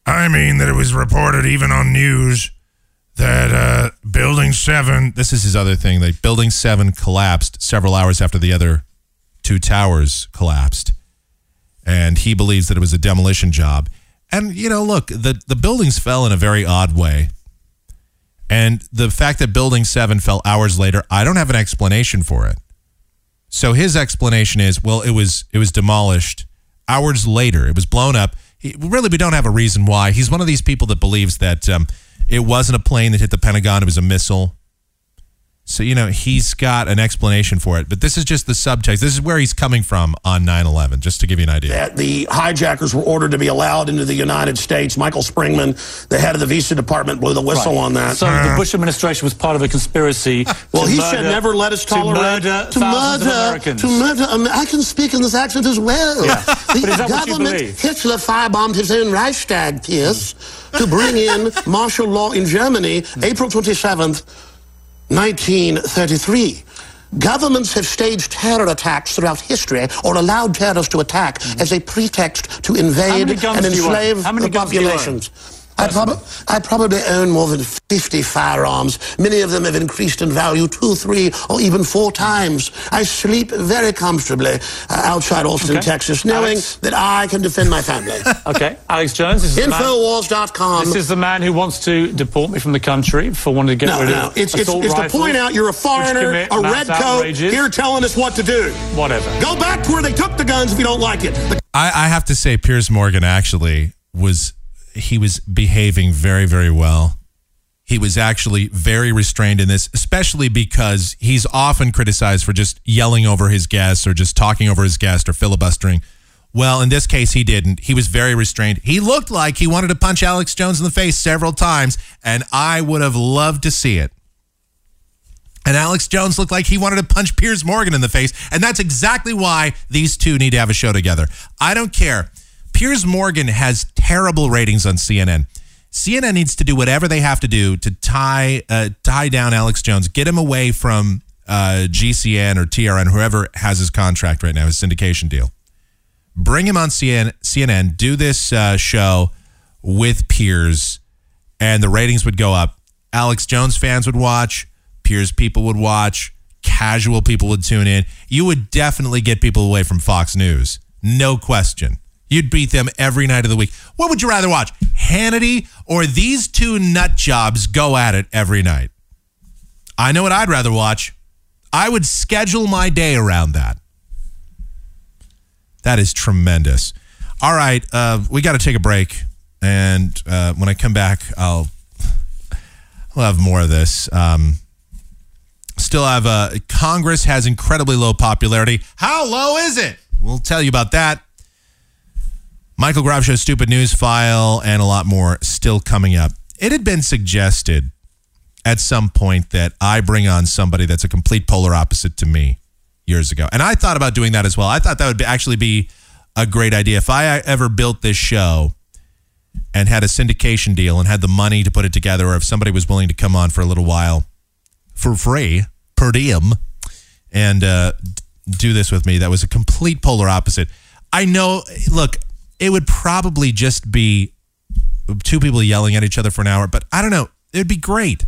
I mean that it was reported even on news that uh, Building 7, this is his other thing, like Building 7 collapsed several hours after the other two towers collapsed. And he believes that it was a demolition job. And, you know, look, the, the buildings fell in a very odd way. And the fact that Building 7 fell hours later, I don't have an explanation for it. So his explanation is, well, it was it was demolished hours later. It was blown up. He, really, we don't have a reason why. He's one of these people that believes that um, it wasn't a plane that hit the Pentagon; it was a missile. So you know he's got an explanation for it. But this is just the subtext. This is where he's coming from on 9/11, just to give you an idea. that the hijackers were ordered to be allowed into the United States. Michael Springman, the head of the visa department, blew the whistle Right. on that. So the Bush administration was part of a conspiracy. Well, to he murder, said never let us tolerate to murder to thousands murder of Americans. to murder. Um, I can speak in this accent as well. Yeah. The But is that what you government? Hitler firebombed his own Reichstag, Piers, to bring in martial law in Germany, April twenty seventh, nineteen thirty three. Governments have staged terror attacks throughout history or allowed terrorists to attack hmm. as a pretext to invade and do you own? enslave the guns do you populations. I, prob- I probably own more than 50 firearms. Many of them have increased in value two, three, or even four times. I sleep very comfortably uh, outside Austin, Okay. Texas, knowing Alex? that I can defend my family. Okay, Alex Jones. This is, the man, Infowars.com. this is the man who wants to deport me from the country for wanting to get no, rid no. of It's, it's, assault it's to point out you're a foreigner, a mass red coat, here telling us what to do. Whatever. Go back to where they took the guns if you don't like it. The I, I have to say, Piers Morgan actually was he was behaving very, very well. He was actually very restrained in this, especially because he's often criticized for just yelling over his guests or just talking over his guest or filibustering. Well, in this case, he didn't. He was very restrained. He looked like he wanted to punch Alex Jones in the face several times, and I would have loved to see it. And Alex Jones looked like he wanted to punch Piers Morgan in the face. And that's exactly why these two need to have a show together. I don't care. Piers Morgan has terrible ratings on CNN. CNN needs to do whatever they have to do to tie uh, tie down Alex Jones, get him away from uh, GCN or TRN, whoever has his contract right now, his syndication deal. Bring him on CN, CNN, do this uh, show with Piers, and the ratings would go up. Alex Jones fans would watch. Piers people would watch. casual people would tune in. You would definitely get people away from Fox News. No question. You'd beat them every night of the week. What would you rather watch? Hannity or these two nut jobs go at it every night? I know what I'd rather watch. I would schedule my day around that. That is tremendous. All right, uh, we got to take a break, and uh, when I come back, I'll we'll have more of this. Um, still have uh, Congress has incredibly low popularity. How low is it? We'll tell you about that. Michael Groff Show Stupid News File and a lot more still coming up. It had been suggested at some point that I bring on somebody that's a complete polar opposite to me years ago. And I thought about doing that as well. I thought that would be, actually be a great idea. If I ever built this show and had a syndication deal and had the money to put it together, or if somebody was willing to come on for a little while for free, per diem, and uh, do this with me, that was a complete polar opposite. I know, look, it would probably just be two people yelling at each other for an hour, but I don't know. It would be great.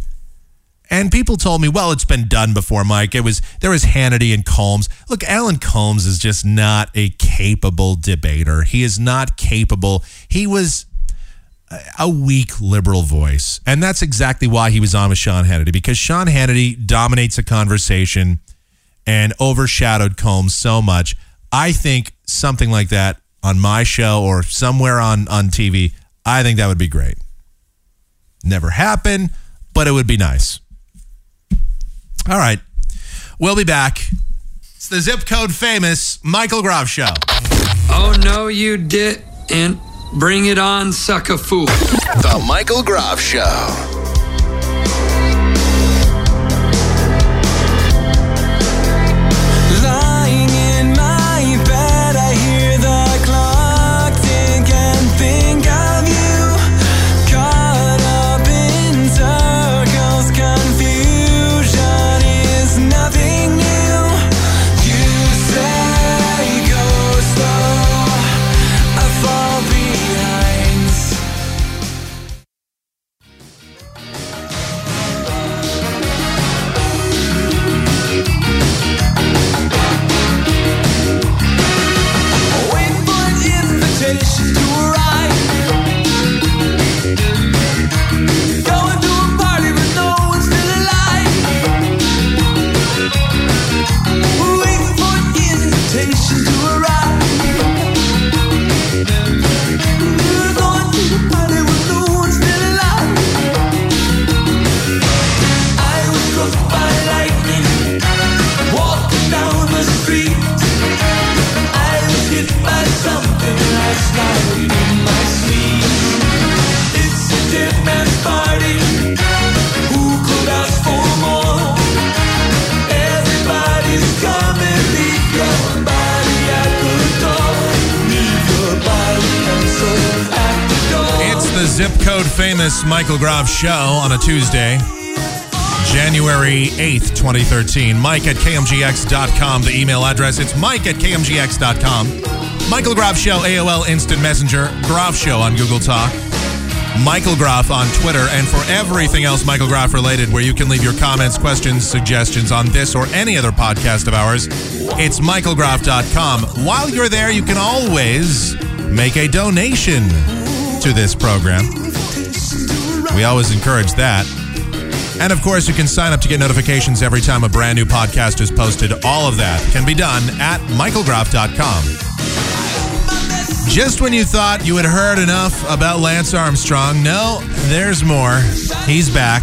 And people told me, well, it's been done before, Mike. It was there was Hannity and Colmes. Look, Alan Colmes is just not a capable debater. He is not capable. He was a weak liberal voice. And that's exactly why he was on with Sean Hannity, because Sean Hannity dominates a conversation and overshadowed Colmes so much. I think something like that on my show or somewhere on, on TV, I think that would be great. Never happen, but it would be nice. All right. We'll be back. It's the zip code famous Michael Groff Show. Oh, no, you didn't. Bring it on, sucker fool. The Michael Groff Show. Michael Groff Show on a Tuesday, January 8th, 2013. Mike at KMGX.com, the email address. It's Mike at KMGX.com. Michael Groff Show, AOL Instant Messenger, Groff Show on Google Talk. Michael Groff on Twitter, and for everything else Michael Groff related, where you can leave your comments, questions, suggestions on this or any other podcast of ours, it's michaelgroff.com. While you're there, you can always make a donation to this program. We always encourage that. And of course, you can sign up to get notifications every time a brand new podcast is posted. All of that can be done at michaelgroff.com. Just when you thought you had heard enough about Lance Armstrong, no, there's more. He's back.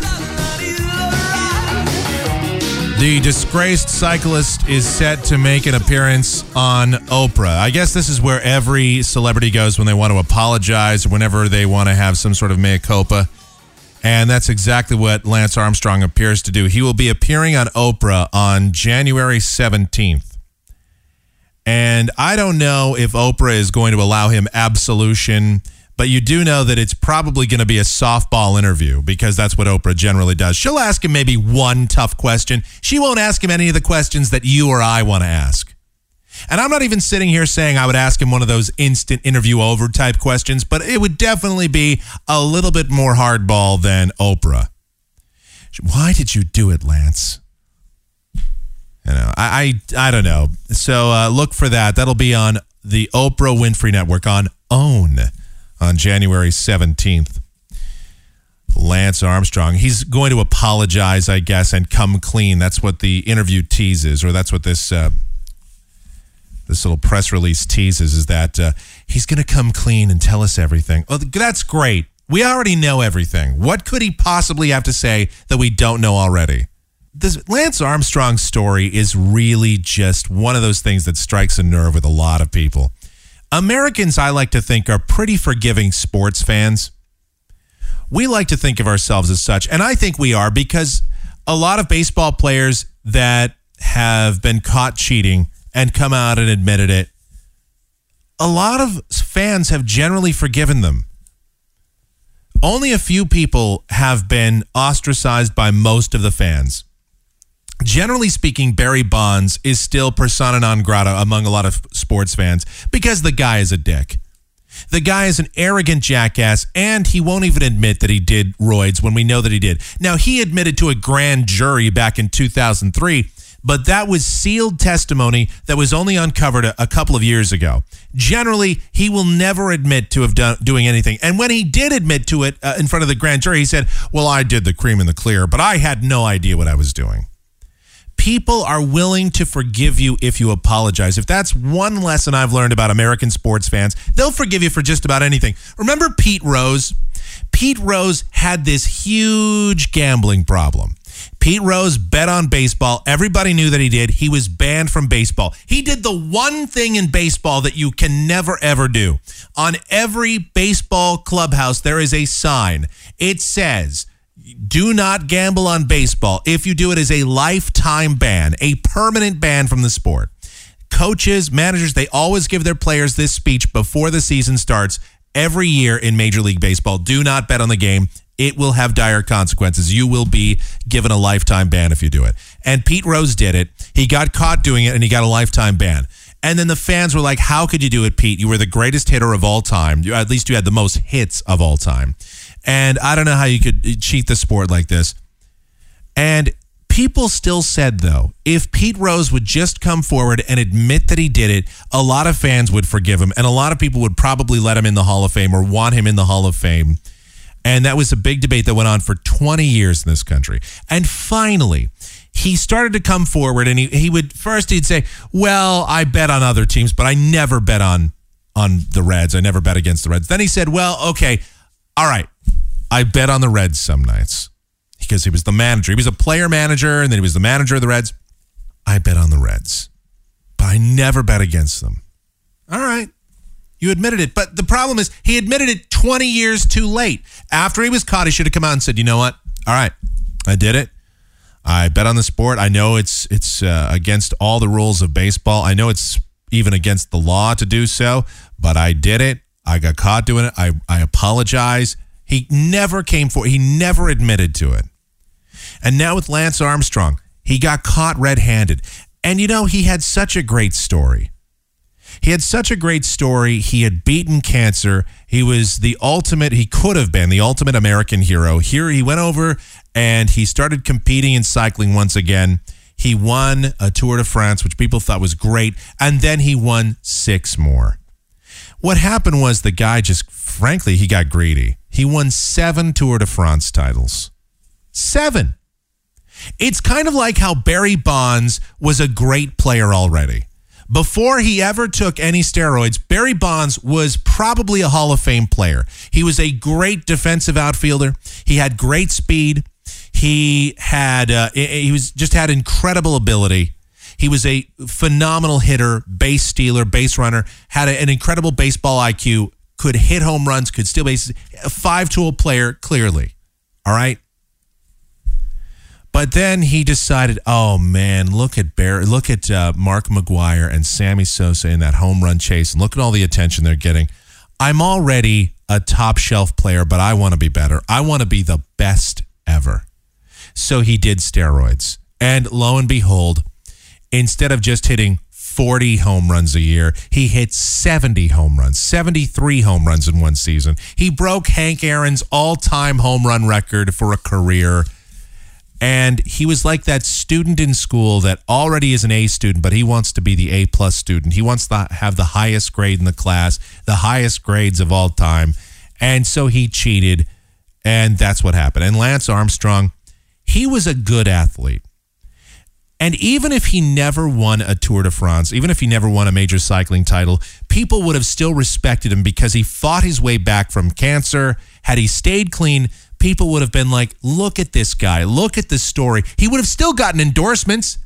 The disgraced cyclist is set to make an appearance on Oprah. I guess this is where every celebrity goes when they want to apologize whenever they want to have some sort of mea culpa. And that's exactly what Lance Armstrong appears to do. He will be appearing on Oprah on January 17th. And I don't know if Oprah is going to allow him absolution, but you do know that it's probably going to be a softball interview because that's what Oprah generally does. She'll ask him maybe one tough question. She won't ask him any of the questions that you or I want to ask. And I'm not even sitting here saying I would ask him one of those instant interview over type questions, but it would definitely be a little bit more hardball than Oprah. Why did you do it, Lance? You know, I I, I don't know. So uh, look for that. That'll be on the Oprah Winfrey Network on OWN on January seventeenth. Lance Armstrong. He's going to apologize, I guess, and come clean. That's what the interview teases, or that's what this uh, this little press release teases, is that uh, he's going to come clean and tell us everything. Oh, that's great. We already know everything. What could he possibly have to say that we don't know already? This Lance Armstrong story is really just one of those things that strikes a nerve with a lot of people. Americans, I like to think, are pretty forgiving sports fans we like to think of ourselves as such. And I think we are because a lot of baseball players that have been caught cheating and come out and admitted it, a lot of fans have generally forgiven them. Only a few people have been ostracized by most of the fans. Generally speaking, Barry Bonds is still persona non grata among a lot of sports fans because the guy is a dick. The guy is an arrogant jackass, and he won't even admit that he did roids when we know that he did. Now, he admitted to a grand jury back in 2003, but that was sealed testimony that was only uncovered a, a couple of years ago. Generally, he will never admit to have done doing anything. And when he did admit to it uh, in front of the grand jury, he said, "Well, I did the cream in the clear, but I had no idea what I was doing." people are willing to forgive you if you apologize. If that's one lesson I've learned about American sports fans, they'll forgive you for just about anything. Remember Pete Rose? Pete Rose had this huge gambling problem. Pete Rose bet on baseball. Everybody knew that he did. He was banned from baseball. He did the one thing in baseball that you can never, ever do. On every baseball clubhouse, there is a sign. It says, do not gamble on baseball. If you do, it is a lifetime ban, a permanent ban from the sport. Coaches, managers, they always give their players this speech before the season starts every year in Major League Baseball. Do not bet on the game. It will have dire consequences. You will be given a lifetime ban if you do it. And Pete Rose did it. He got caught doing it and he got a lifetime ban. And then the fans were like, How could you do it, Pete? You were the greatest hitter of all time. You, at least you had the most hits of all time. And I don't know how you could uh, cheat the sport like this. And people still said, though, if Pete Rose would just come forward and admit that he did it, a lot of fans would forgive him. And a lot of people would probably let him in the Hall of Fame or want him in the Hall of Fame. And that was a big debate that went on for 20 years in this country. And finally, he started to come forward and he, he would first he'd say, Well, I bet on other teams, but I never bet on on the Reds. I never bet against the Reds. Then he said, Well, okay, all right. I bet on the Reds some nights because he was the manager. He was a player manager and then he was the manager of the Reds. I bet on the Reds, but I never bet against them. All right. You admitted it. But the problem is he admitted it 20 years too late. After he was caught, he should have come out and said, you know what? All right. I did it. I bet on the sport. I know it's it's uh, against all the rules of baseball. I know it's even against the law to do so, but I did it. I got caught doing it. I, I apologize. He never came for he never admitted to it. And now with Lance Armstrong, he got caught red-handed. And you know, he had such a great story. He had such a great story. He had beaten cancer. He was the ultimate, he could have been the ultimate American hero. Here he went over and he started competing in cycling once again. He won a Tour de France, which people thought was great. And then he won six more. What happened was the guy just, frankly, he got greedy. He won seven Tour de France titles. Seven. It's kind of like how Barry Bonds was a great player already. Before he ever took any steroids, Barry Bonds was probably a Hall of Fame player. He was a great defensive outfielder. He had great speed. He had uh, he was just had incredible ability. He was a phenomenal hitter, base stealer, base runner, had an incredible baseball IQ, could hit home runs, could steal bases, a five tool player, clearly. All right. But then he decided, oh man, look at Bear, look at uh, Mark McGwire and Sammy Sosa in that home run chase, and look at all the attention they're getting. I'm already a top shelf player, but I want to be better. I want to be the best ever. So he did steroids, and lo and behold, instead of just hitting 40 home runs a year, he hit 70 home runs, 73 home runs in one season. He broke Hank Aaron's all time home run record for a career. And he was like that student in school that already is an A student, but he wants to be the A plus student. He wants to have the highest grade in the class, the highest grades of all time. And so he cheated, and that's what happened. And Lance Armstrong, he was a good athlete. And even if he never won a Tour de France, even if he never won a major cycling title, people would have still respected him because he fought his way back from cancer. Had he stayed clean, people would have been like, look at this guy, look at this story. He would have still gotten endorsements.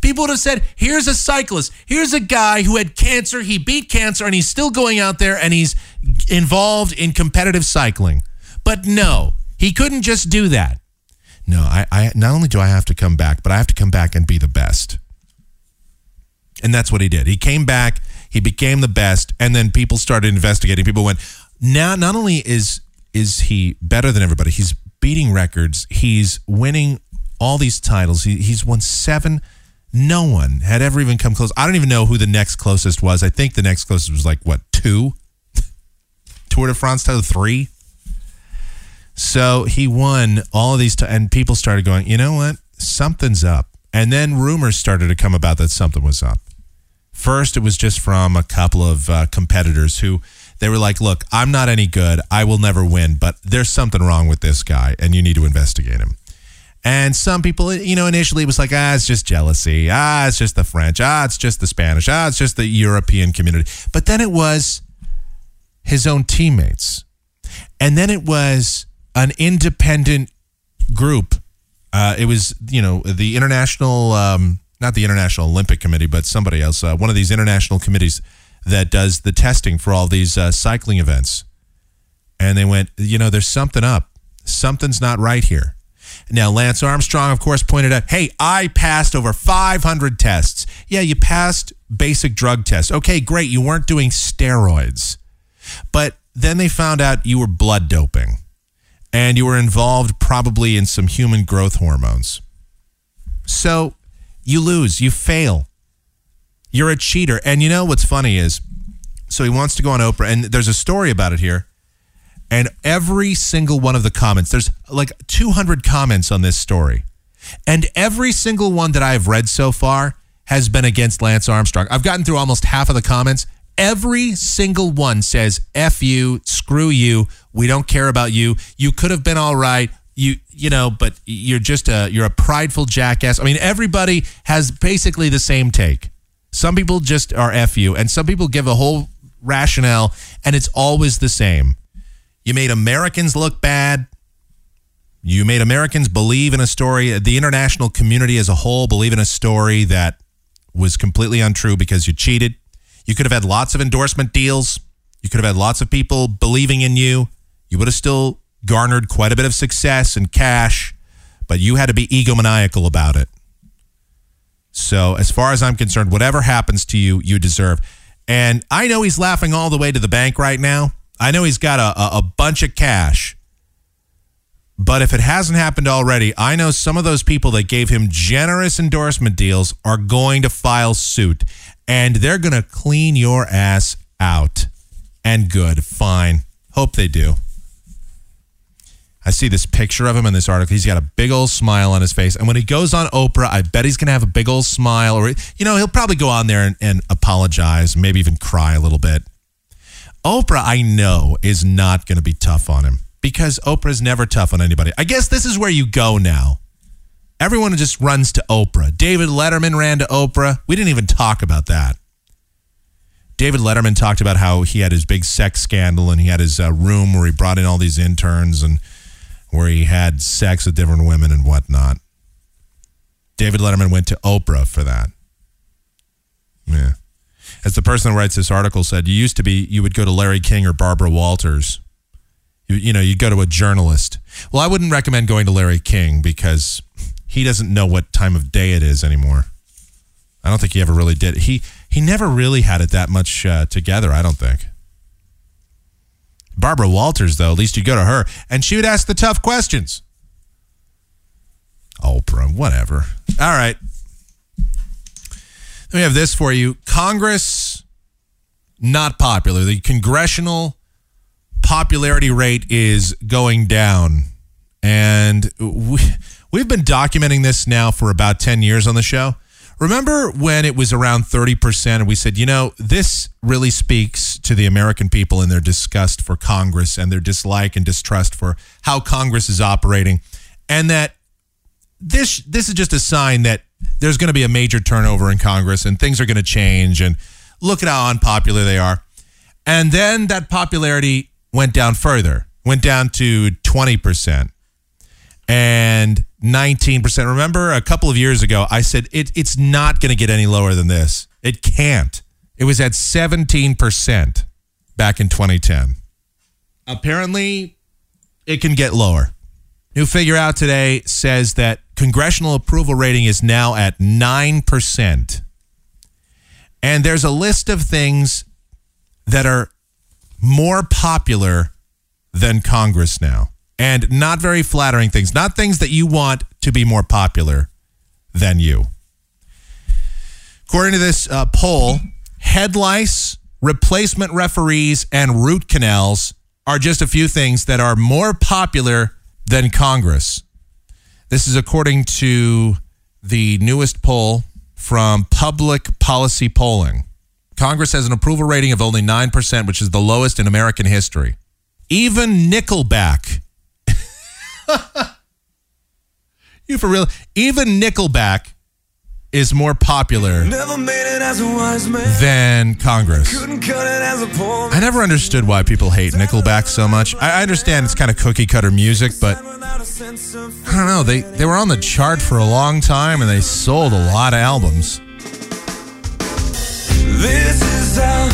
People would have said, here's a cyclist, here's a guy who had cancer, he beat cancer, and he's still going out there and he's involved in competitive cycling. But no, he couldn't just do that. No, I, I not only do I have to come back, but I have to come back and be the best. And that's what he did. He came back, he became the best, and then people started investigating. People went, now not only is is he better than everybody, he's beating records, he's winning all these titles. He, he's won seven. No one had ever even come close. I don't even know who the next closest was. I think the next closest was like what two? Tour de France title three. So he won all of these, t- and people started going, you know what? Something's up. And then rumors started to come about that something was up. First, it was just from a couple of uh, competitors who they were like, look, I'm not any good. I will never win, but there's something wrong with this guy, and you need to investigate him. And some people, you know, initially it was like, ah, it's just jealousy. Ah, it's just the French. Ah, it's just the Spanish. Ah, it's just the European community. But then it was his own teammates. And then it was an independent group. Uh, it was, you know, the international, um, not the International Olympic Committee, but somebody else, uh, one of these international committees that does the testing for all these uh, cycling events. And they went, you know, there's something up. Something's not right here. Now, Lance Armstrong, of course, pointed out, hey, I passed over 500 tests. Yeah, you passed basic drug tests. Okay, great. You weren't doing steroids. But then they found out you were blood doping and you were involved probably in some human growth hormones. So you lose, you fail. You're a cheater. And you know what's funny is so he wants to go on Oprah, and there's a story about it here. And every single one of the comments, there's like 200 comments on this story. And every single one that I've read so far has been against Lance Armstrong. I've gotten through almost half of the comments. Every single one says, F you, screw you, we don't care about you. You could have been all right. You you know, but you're just a you're a prideful jackass. I mean, everybody has basically the same take. Some people just are F you, and some people give a whole rationale, and it's always the same. You made Americans look bad. You made Americans believe in a story. The international community as a whole believe in a story that was completely untrue because you cheated. You could have had lots of endorsement deals. You could have had lots of people believing in you you would have still garnered quite a bit of success and cash, but you had to be egomaniacal about it. So, as far as I'm concerned, whatever happens to you, you deserve. And I know he's laughing all the way to the bank right now. I know he's got a, a, a bunch of cash. But if it hasn't happened already, I know some of those people that gave him generous endorsement deals are going to file suit and they're going to clean your ass out. And good, fine. Hope they do. I see this picture of him in this article. He's got a big old smile on his face. And when he goes on Oprah, I bet he's going to have a big old smile. Or, you know, he'll probably go on there and, and apologize, maybe even cry a little bit. Oprah, I know, is not going to be tough on him because Oprah's never tough on anybody. I guess this is where you go now. Everyone just runs to Oprah. David Letterman ran to Oprah. We didn't even talk about that. David Letterman talked about how he had his big sex scandal and he had his uh, room where he brought in all these interns and where he had sex with different women and whatnot. David Letterman went to Oprah for that. Yeah. As the person who writes this article said, you used to be, you would go to Larry King or Barbara Walters. You, you know, you'd go to a journalist. Well, I wouldn't recommend going to Larry King because he doesn't know what time of day it is anymore. I don't think he ever really did. He he never really had it that much uh, together. I don't think. Barbara Walters, though, at least you'd go to her and she would ask the tough questions. Oprah, whatever. All right. Let me have this for you. Congress, not popular. The congressional popularity rate is going down And we, we've been documenting this now for about 10 years on the show. Remember when it was around 30% and we said, you know, this really speaks to the American people and their disgust for Congress and their dislike and distrust for how Congress is operating. And that this this is just a sign that there's going to be a major turnover in Congress and things are going to change and look at how unpopular they are. And then that popularity went down further, went down to 20% and 19%. Remember a couple of years ago, I said it, it's not going to get any lower than this. It can't. It was at 17% back in 2010. Apparently, it can get lower. New figure out today says that congressional approval rating is now at 9%. And there's a list of things that are more popular than Congress now. And not very flattering things, not things that you want to be more popular than you. According to this uh, poll, head lice, replacement referees, and root canals are just a few things that are more popular than Congress. This is according to the newest poll from Public Policy Polling. Congress has an approval rating of only 9%, which is the lowest in American history. Even Nickelback. you for real? Even Nickelback is more popular Never made it as a wise man. than Congress. Couldn't cut it as a poor I never understood why people hate Nickelback so much. I understand it's kind of cookie cutter music, but without a sense of I don't know. They they were on the chart for a long time and they sold a lot of albums. this is how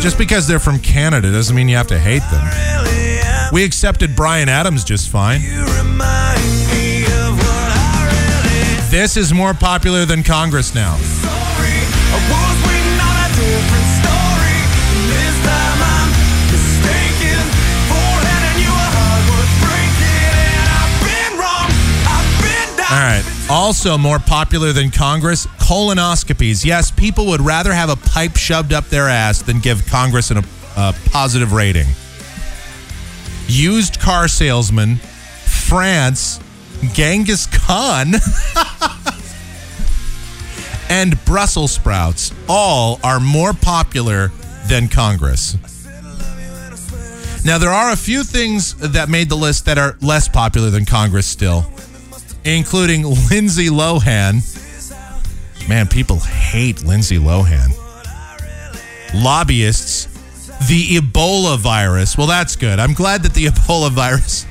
just because they're from Canada doesn't mean you have to hate them. We accepted Bryan Adams just fine. This is more popular than Congress now. All right. Also, more popular than Congress, colonoscopies. Yes, people would rather have a pipe shoved up their ass than give Congress an, a positive rating. Used car salesman, France, Genghis Khan, and Brussels sprouts all are more popular than Congress. Now, there are a few things that made the list that are less popular than Congress still including Lindsay Lohan. Man, people hate Lindsay Lohan. Lobbyists, the Ebola virus. Well, that's good. I'm glad that the Ebola virus.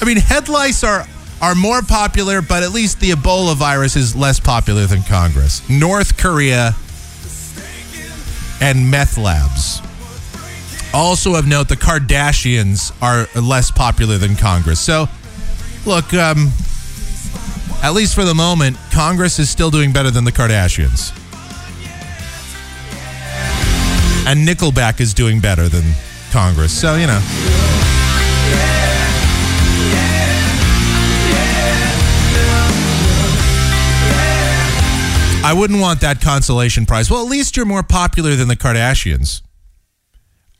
I mean, head lice are are more popular, but at least the Ebola virus is less popular than Congress. North Korea and meth labs. Also of note, the Kardashians are less popular than Congress. So, look, um, at least for the moment, Congress is still doing better than the Kardashians. And Nickelback is doing better than Congress. So, you know. I wouldn't want that consolation prize. Well, at least you're more popular than the Kardashians.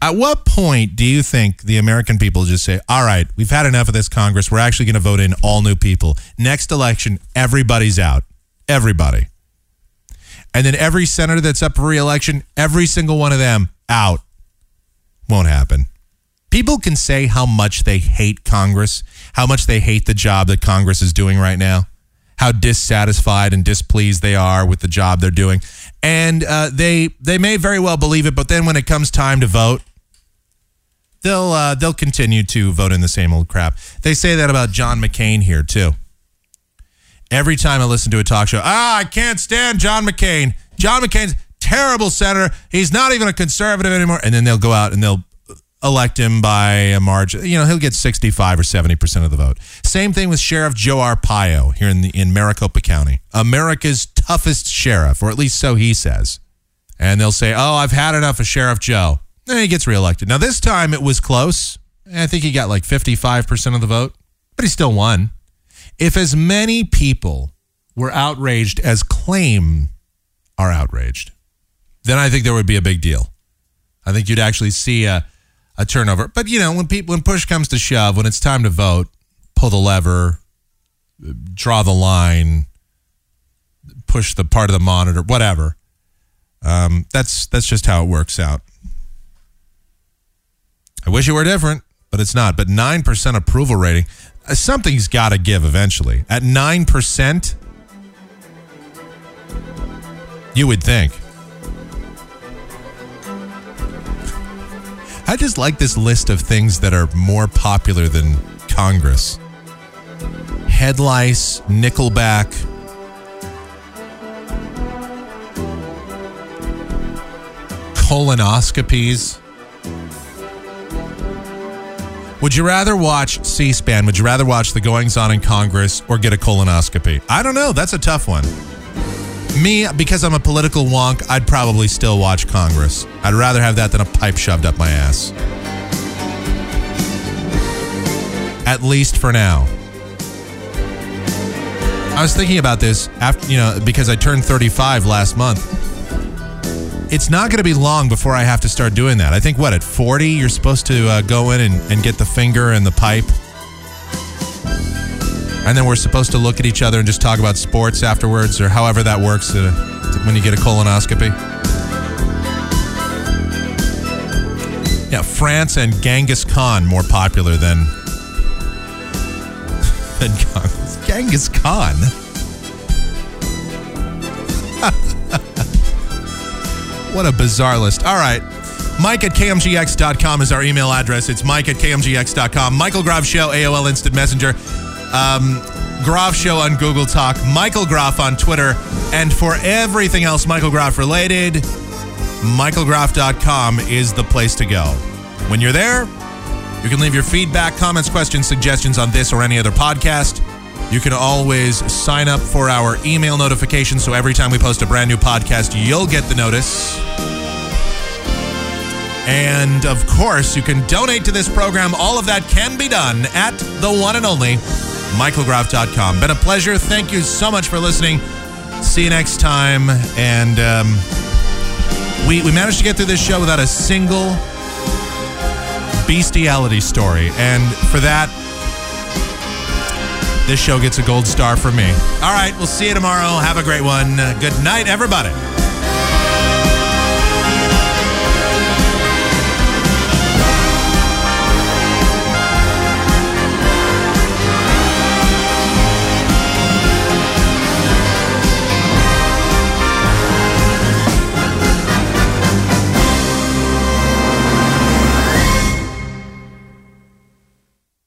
At what point do you think the American people just say, all right, we've had enough of this Congress. We're actually going to vote in all new people. Next election, everybody's out. Everybody. And then every senator that's up for reelection, every single one of them out. Won't happen. People can say how much they hate Congress, how much they hate the job that Congress is doing right now, how dissatisfied and displeased they are with the job they're doing, and uh, they they may very well believe it. But then when it comes time to vote, they'll uh, they'll continue to vote in the same old crap. They say that about John McCain here too. Every time I listen to a talk show, ah, I can't stand John McCain. John McCain's terrible senator. He's not even a conservative anymore. And then they'll go out and they'll elect him by a margin. You know, he'll get 65 or 70% of the vote. Same thing with Sheriff Joe Arpaio here in the, in Maricopa County. America's toughest sheriff, or at least so he says. And they'll say, "Oh, I've had enough of Sheriff Joe." Then he gets reelected. Now this time it was close. I think he got like 55% of the vote, but he still won. If as many people were outraged as claim are outraged, then I think there would be a big deal. I think you'd actually see a, a turnover. But you know, when people when push comes to shove, when it's time to vote, pull the lever, draw the line, push the part of the monitor, whatever. Um, that's that's just how it works out. I wish it were different, but it's not. But nine percent approval rating, uh, something's got to give eventually. At nine percent, you would think. I just like this list of things that are more popular than Congress. Head lice, Nickelback. Colonoscopies. Would you rather watch C SPAN? Would you rather watch the goings on in Congress or get a colonoscopy? I don't know. That's a tough one. Me, because I'm a political wonk, I'd probably still watch Congress. I'd rather have that than a pipe shoved up my ass. At least for now. I was thinking about this after, you know, because I turned 35 last month. It's not going to be long before I have to start doing that. I think, what, at 40, you're supposed to uh, go in and, and get the finger and the pipe? And then we're supposed to look at each other and just talk about sports afterwards, or however that works uh, when you get a colonoscopy. Yeah, France and Genghis Khan more popular than than Genghis Khan. What a bizarre list. All right. Mike at KMGX.com is our email address. It's Mike at KMGX.com. Michael Groff Show, AOL Instant Messenger. Um, Show on Google Talk. Michael Groff on Twitter. And for everything else Michael Groff related, michaelgroff.com is the place to go. When you're there, you can leave your feedback, comments, questions, suggestions on this or any other podcast. You can always sign up for our email notification so every time we post a brand new podcast, you'll get the notice. And of course, you can donate to this program. All of that can be done at the one and only michaelgroff.com. Been a pleasure. Thank you so much for listening. See you next time. And um, we, we managed to get through this show without a single bestiality story. And for that, this show gets a gold star from me. All right, we'll see you tomorrow. Have a great one. Uh, good night, everybody.